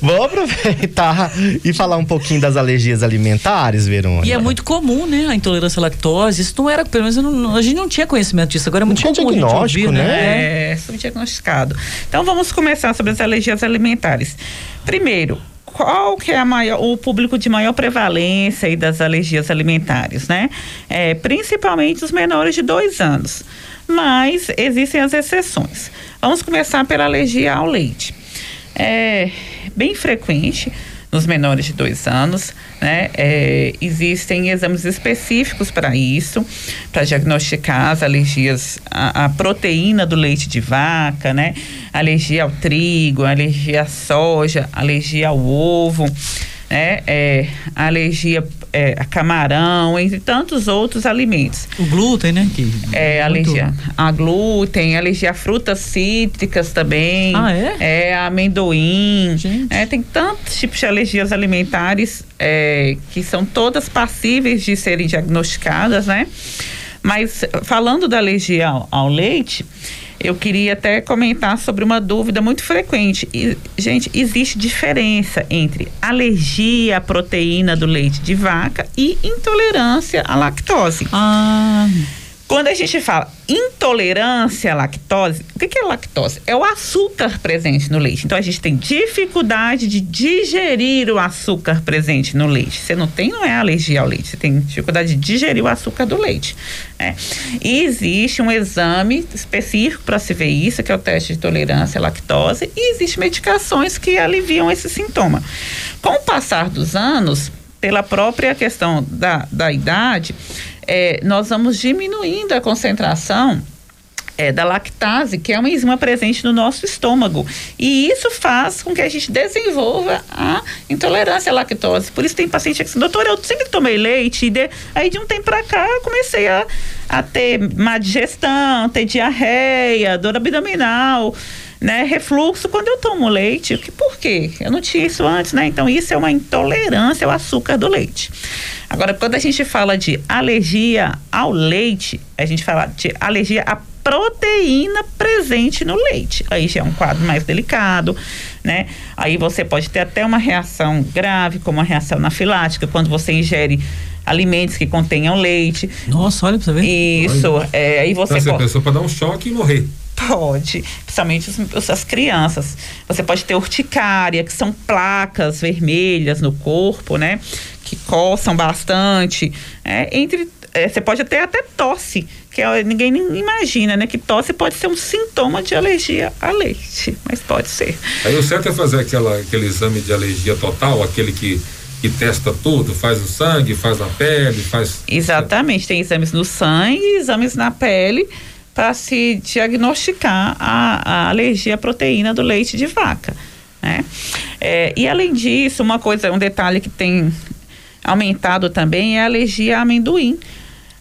Vou aproveitar e falar um pouquinho das alergias alimentares, Verônica. E é muito comum, né? A intolerância à lactose. Isso não era, pelo menos não, a gente não tinha conhecimento disso. Agora é muito não comum. Tinha diagnóstico, ouvir, né? né? É, subdiagnosticado. Então vamos começar sobre as alergias alimentares. Primeiro, qual que é maior, o público de maior prevalência das alergias alimentares, né? É, principalmente os menores de dois anos. Mas existem as exceções. Vamos começar pela alergia ao leite. É bem frequente nos menores de dois anos, né? É, existem exames específicos para isso, para diagnosticar as alergias à, proteína do leite de vaca, né? Alergia ao trigo, alergia à soja, alergia ao ovo né? É, alergia é, camarão, entre tantos outros alimentos. O glúten, né? Que é, alergia a glúten, alergia a frutas cítricas também. Ah, é? É, amendoim. É, tem tantos tipos de alergias alimentares é, que são todas passíveis de serem diagnosticadas, né? Mas falando da alergia ao, ao leite, eu queria até comentar sobre uma dúvida muito frequente. E, gente, existe diferença entre alergia à proteína do leite de vaca e intolerância à lactose. Ah. Quando a gente fala intolerância à lactose, o que, é lactose? É o açúcar presente no leite. Então a gente tem dificuldade de digerir o açúcar presente no leite. Você não tem, não é alergia ao leite, você tem dificuldade de digerir o açúcar do leite. Né? E existe um exame específico para se ver isso, que é o teste de tolerância à lactose, e existem medicações que aliviam esse sintoma. Com o passar dos anos, pela própria questão da, da idade, é, nós vamos diminuindo a concentração é, da lactase, que é uma enzima presente no nosso estômago. E isso faz com que a gente desenvolva a intolerância à lactose. Por isso tem paciente que diz, doutor, eu sempre tomei leite, de, aí de um tempo para cá eu comecei a, a ter má digestão, ter diarreia, dor abdominal. Né, refluxo quando eu tomo leite. Que, por quê? Eu não tinha isso antes, né? Então, isso é uma intolerância ao açúcar do leite. Agora, quando a gente fala de alergia ao leite, a gente fala de alergia à proteína presente no leite. Aí já é um quadro mais delicado, né? Aí você pode ter até uma reação grave, como a reação anafilática, quando você ingere alimentos que contenham leite. Nossa, olha pra você ver. Isso. É, aí você Então, a pode. pessoa pode dar um choque e morrer. Pode, principalmente os- as crianças. Você pode ter urticária, que são placas vermelhas no corpo, né? Que coçam bastante. É, entre, é, você pode ter até tosse, que é- ninguém nem imagina, né? Que tosse pode ser um sintoma de alergia a leite, mas pode ser. Aí o certo é fazer aquela, aquele exame de alergia total, aquele que, que testa tudo, faz o sangue, faz a pele, faz. Exatamente, tem exames no sangue e exames na pele para se diagnosticar a, a alergia à proteína do leite de vaca. Né? É, e além disso, uma coisa, um detalhe que tem aumentado também é a alergia a amendoim.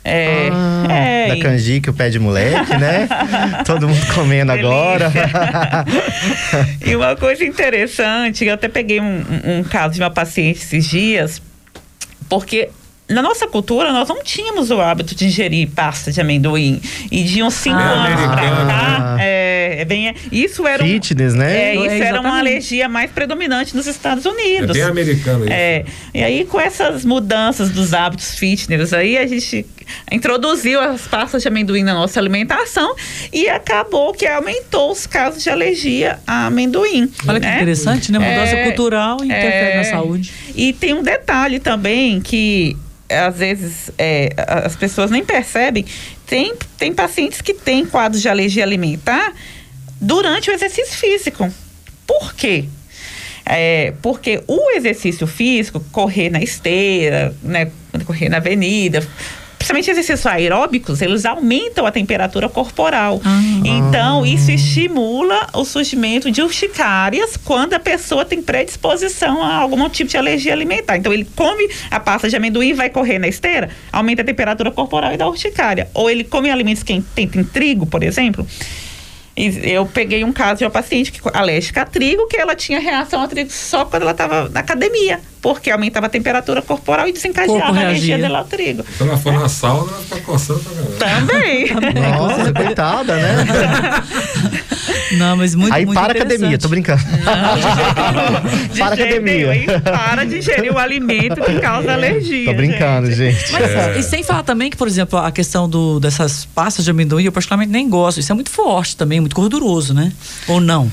É, é, Da canjica, o pé de moleque, né? Todo mundo comendo agora. E uma coisa interessante, eu até peguei um- um caso de uma paciente esses dias, porque na nossa cultura nós não tínhamos o hábito de ingerir pasta de amendoim. E de uns cinco Ah. anos pra cá, é, é bem, isso era um- Fitness, né? É, isso É, era uma alergia mais predominante nos Estados Unidos. É bem americano isso. É, e aí com essas mudanças dos hábitos fitness, aí a gente introduziu as pastas de amendoim na nossa alimentação e acabou que aumentou os casos de alergia a amendoim. Olha que interessante, né? Mudança cultural interfere na saúde. E tem um detalhe também que às vezes é, as pessoas nem percebem. Tem, tem pacientes que têm quadros de alergia alimentar durante o exercício físico. Por quê? É, porque o exercício físico, correr na esteira, né, correr na avenida, principalmente exercícios aeróbicos, eles aumentam a temperatura corporal. Então, isso estimula o surgimento de urticárias quando a pessoa tem predisposição a algum tipo de alergia alimentar. Então, ele come a pasta de amendoim e vai correr na esteira, aumenta a temperatura corporal e dá urticária. Ou ele come alimentos que tem, tem trigo, por exemplo. Eu peguei um caso de uma paciente que, alérgica a trigo, que ela tinha reação a trigo só quando ela estava na academia, porque aumentava a temperatura corporal e desencadeava a alergia dela ao trigo. Se ela for na sauna, ela fica coçando pra. Também. Nossa, coitada, né? Não, mas muito, Aí muito para a academia, tô brincando. De para a jeito nenhum, academia. hein? Para de ingerir o alimento que causa alergia. Tô brincando, gente. Mas, É. E sem falar também que, por exemplo, a questão do, dessas pastas de amendoim, eu particularmente nem gosto. Isso é muito forte também, muito gorduroso, né? Ou não?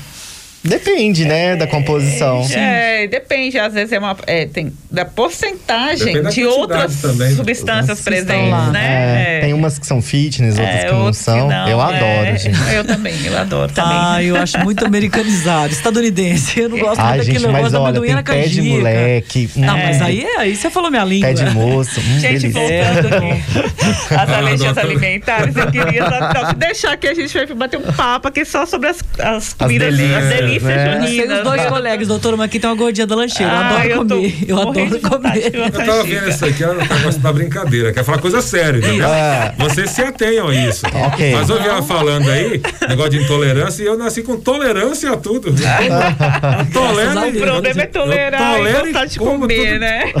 Depende, né, da composição. É, depende, às vezes é uma. é, tem da porcentagem Depende da de outras também. substâncias presentes, lá. né? É, tem umas que são fitness, outras É, que não outros que são. não, eu é. adoro, gente. Eu também, eu adoro também. Ah, eu acho muito americanizado, estadunidense. Eu não gosto Ai, muito gente, daquilo, eu mas gosto da olha, amendoim tem na pé de moleque. Não, hum, mas aí, é- aí você falou minha língua. Pé de moço. Hum, Gente, delícia. voltando aqui, as Ah, alergias alimentares, eu queria só, só deixar que a gente vai bater um papo aqui só sobre as, as comidas, as delícias, delícias, né? os dois colegas, doutora, mas aqui tem uma gordinha da lancheira. Eu Ah, adoro eu comer. Eu adoro comer. Eu tava vendo isso aqui, ela tá gostando da brincadeira, quer falar coisa séria, entendeu? É. Vocês se atenham a isso. Ok. Mas eu vi ela falando aí, negócio de intolerância, e eu nasci com tolerância a tudo. Eu tolero, O problema é tolerar eu e tolero gostar de como comer, tudo. né?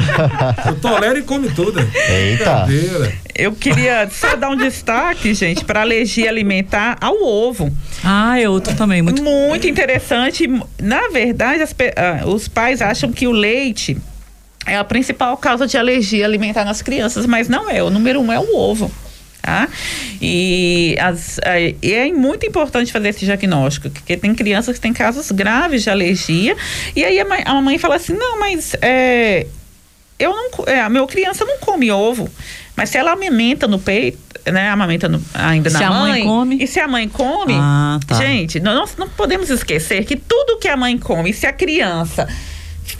Eu tolero e come tudo. Eita. Brincadeira. Eu queria só dar um destaque, gente, para alergia alimentar ao ovo. Ah, é outro também, muito muito interessante. Na verdade, as ah, os pais acham que o leite é a principal causa de alergia alimentar nas crianças, mas não é. O número um é o ovo. Tá? E, as, ah, e é muito importante fazer esse diagnóstico, porque tem crianças que têm casos graves de alergia, e aí a mãe, a mãe fala assim: não, mas é, eu não, é, a minha criança não come ovo, mas se ela amamenta no peito, né, amamenta no- ainda Se na a mãe come? e se a mãe come, Ah, tá. gente, nós não podemos esquecer que tudo que a mãe come, se a criança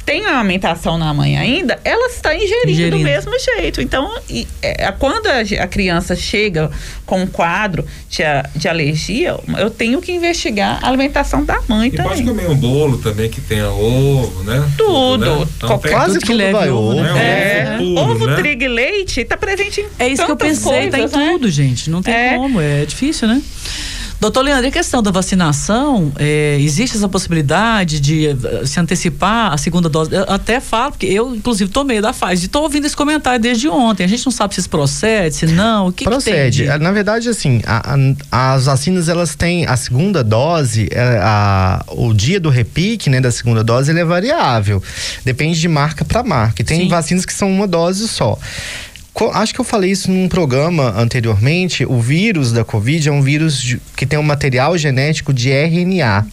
tem a amamentação na mãe ainda, ela está ingerindo, Ingerindo. do mesmo jeito. Então, e, é, quando a, a criança chega com um quadro de, de alergia, eu tenho que investigar a alimentação da mãe E também. pode comer um bolo também que tenha ovo, né? Tudo. né? Então Quase Tudo que tudo leve vai ovo, ovo. né? É, Tudo, ovo, né? trigo e leite está presente em É isso que eu pensei, tá em coisas, né? tudo, gente. Não tem É. como, é difícil, né? Doutor Leandro, a questão da vacinação, é, existe essa possibilidade de eh, se antecipar a segunda dose? Eu até falo, porque eu, inclusive, tomei da Pfizer e estou ouvindo esse comentário desde ontem. A gente não sabe se isso procede, se não, o que Procede. que tem? de- Na verdade, assim, a- a- as vacinas, elas têm a segunda dose, é, a- o dia do repique, né, da segunda dose, ele é variável. Depende de marca para marca. E tem vacinas que são uma dose só. Acho que eu falei isso num programa anteriormente. O vírus da Covid é um vírus de- que tem um material genético de RNA.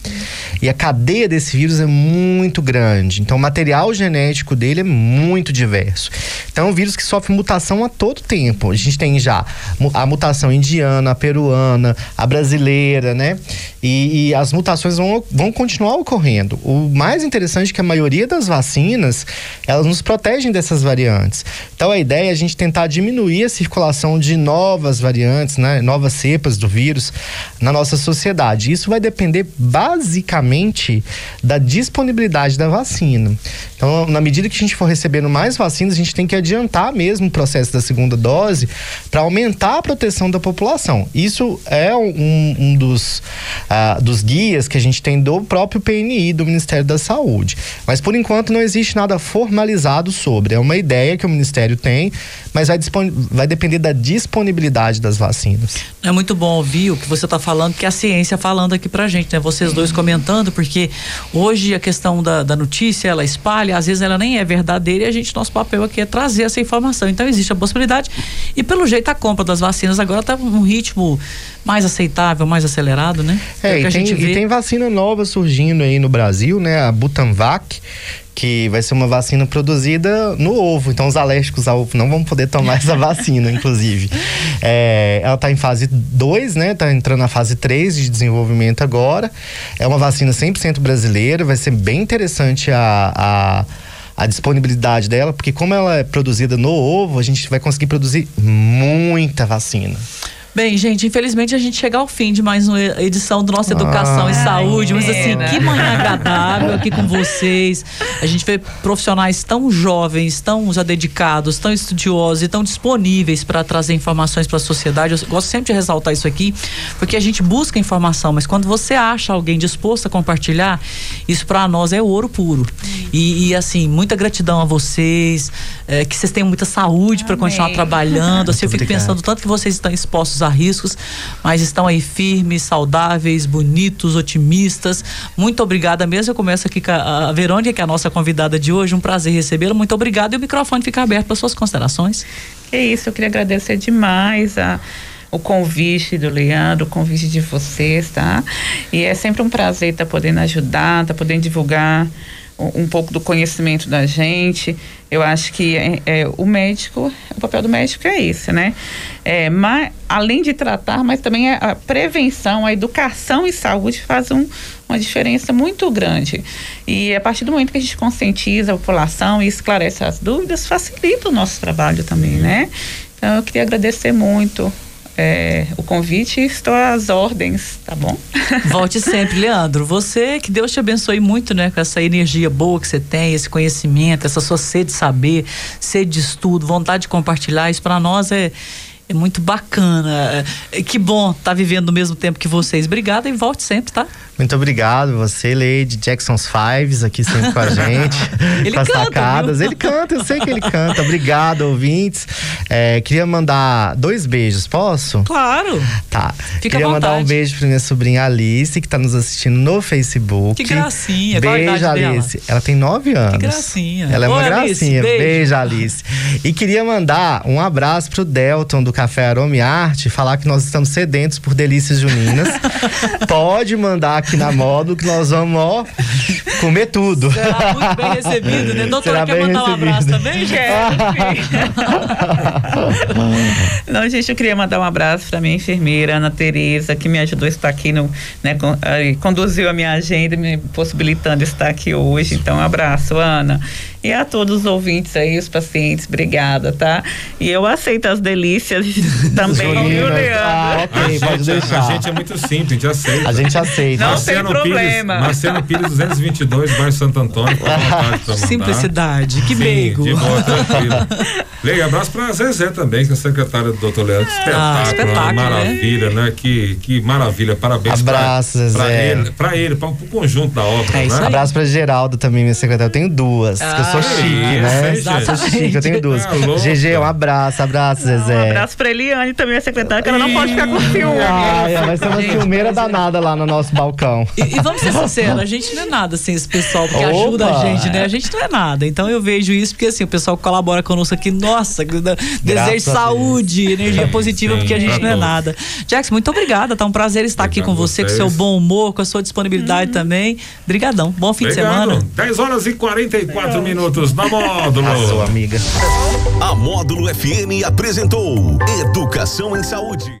E a cadeia desse vírus é muito grande. Então, o material genético dele é muito diverso. Então, é um vírus que sofre mutação a todo tempo. A gente tem já a mutação indiana, a peruana, a brasileira, né? E, e as mutações vão, vão continuar ocorrendo. O mais interessante é que a maioria das vacinas, elas nos protegem dessas variantes. Então, a ideia é a gente tentar diminuir a circulação de novas variantes, né? Novas cepas do vírus na nossa sociedade. Isso vai depender basicamente da disponibilidade da vacina. Então, na medida que a gente for recebendo mais vacinas, a gente tem que adiantar mesmo o processo da segunda dose para aumentar a proteção da população. Isso é um, um dos, ah, dos guias que a gente tem do próprio PNI, do Ministério da Saúde. Mas, por enquanto, não existe nada formalizado sobre. É uma ideia que o Ministério tem, mas vai, vai depender da disponibilidade das vacinas. É muito bom ouvir o que você está falando, que é a ciência falando aqui pra gente, né? Vocês dois comentando, porque hoje a questão da, da notícia, ela espalha, às vezes ela nem é verdadeira e a gente, nosso papel aqui é trazer essa informação. Então existe a possibilidade e pelo jeito a compra das vacinas agora está num ritmo mais aceitável, mais acelerado, né? É, que e tem, e tem vacina nova surgindo aí no Brasil, né? A Butanvac, que vai ser uma vacina produzida no ovo. Então, os alérgicos ao ovo não vão poder tomar essa vacina, inclusive. É, ela está em fase 2, né? Tá entrando na fase 3 de desenvolvimento agora. É uma vacina 100% brasileira, vai ser bem interessante a- a a disponibilidade dela, porque como ela é produzida no ovo, a gente vai conseguir produzir muita vacina. Bem, gente, infelizmente a gente chega ao fim de mais uma edição do nosso Educação e Ai, Saúde, mas assim, que manhã agradável aqui com vocês. A gente vê profissionais tão jovens, tão já dedicados, tão estudiosos e tão disponíveis para trazer informações para a sociedade. Eu gosto sempre de ressaltar isso aqui, porque a gente busca informação, mas quando você acha alguém disposto a compartilhar, isso para nós é ouro puro. E, e, assim, muita gratidão a vocês, eh, que vocês tenham muita saúde para continuar trabalhando. Assim, eu fico pensando tanto que vocês estão expostos a riscos, mas estão aí firmes, saudáveis, bonitos, otimistas. Muito obrigada mesmo. Eu começo aqui com a, Verônica, que é a nossa convidada de hoje. Um prazer recebê-la. Muito obrigada. E o microfone fica aberto para suas considerações. Que isso, eu queria agradecer demais a, o convite do Leandro, o convite de vocês, tá? E é sempre um prazer estar podendo ajudar, estar podendo divulgar um, pouco do conhecimento da gente. Eu acho que é, é, o médico, o papel do médico é esse, né? É, mas, além de tratar, mas também a prevenção, a educação e saúde faz um, uma diferença muito grande. E a partir do momento que a gente conscientiza a população e esclarece as dúvidas, facilita o nosso trabalho também, né? Então eu queria agradecer muito é, o convite estou às ordens, tá bom? Volte sempre, Leandro. Você, que Deus te abençoe muito, né? Com essa energia boa que você tem, esse conhecimento, essa sua sede de saber, sede de estudo, vontade de compartilhar. Isso para nós é, é muito bacana. É, que bom estar vivendo no mesmo tempo que vocês. Obrigada e volte sempre, tá? Muito obrigado, você, Lady Jackson's Fives, aqui sempre com a gente. Ele com as canta, viu? Ele canta, eu sei que ele canta. Obrigado, ouvintes. É, queria mandar dois beijos, posso? Claro. Tá. Fica queria mandar um beijo pra minha sobrinha Alice, que tá nos assistindo no Facebook. Que gracinha. Beijo, idade dela? Alice. Ela tem nove anos. gracinha. Ela é uma Oi, Alice, gracinha. beijo. Alice. E queria mandar um abraço pro Delton do Café Arome Arte, falar que nós estamos sedentos por delícias juninas. Pode mandar aqui na módulo que nós vamos, ó, comer tudo. Será muito bem recebido, né? Doutora, Será quer mandar um abraço recebido. também, gente? Não, gente, eu queria mandar um abraço para minha enfermeira, Ana Tereza, que me ajudou a estar aqui no, né, aí, conduziu a minha agenda, me possibilitando estar aqui hoje. Então, um abraço, Ana. E a todos os ouvintes aí, os pacientes, obrigada, tá? E eu aceito as delícias também, viu. Leandro? Ah, ok, a, pode gente, deixar. a gente é muito simples, a gente aceita. A gente aceita. Não tem problema. Pires, Marcelo Pires 222, bairro Santo Antônio. pra. Simplicidade, que Sim, meigo. De boa, tranquilo. Leia, abraço pra Zezé também, que é secretária do doutor Leandro. Espetáculo, espetáculo, né? maravilha, né? Que, que maravilha, parabéns Abraço, pra, pra Zezé. ele, pra ele, pra, pro conjunto da obra, É isso né? aí. Abraço pra Geraldo também, minha secretária. Eu tenho duas, que eu sou Ah, chique, isso, né? Eu sou chique, eu tenho duas. Louca. GG, um abraço, abraço, Um Zezé. abraço pra Eliane também, a secretária, que ela não pode ficar com ciúme. Ai, vai ser uma Gente, ciumeira danada lá no nosso balcão. E, e vamos ser sinceros, a gente não é nada sem esse pessoal, porque Opa! ajuda a gente, né? A gente não é nada. Então eu vejo isso porque assim, o pessoal que colabora conosco aqui, nossa, desejo saúde, energia positiva, Sim, porque a gente não é nada. Jackson, muito obrigada, tá um prazer estar aqui com você, com seu bom humor, com a sua disponibilidade também. Brigadão. Bom fim de semana. 10 horas e 44 minutos na módulo. Arrasou, amiga. A Módulo FM apresentou Educação em Saúde.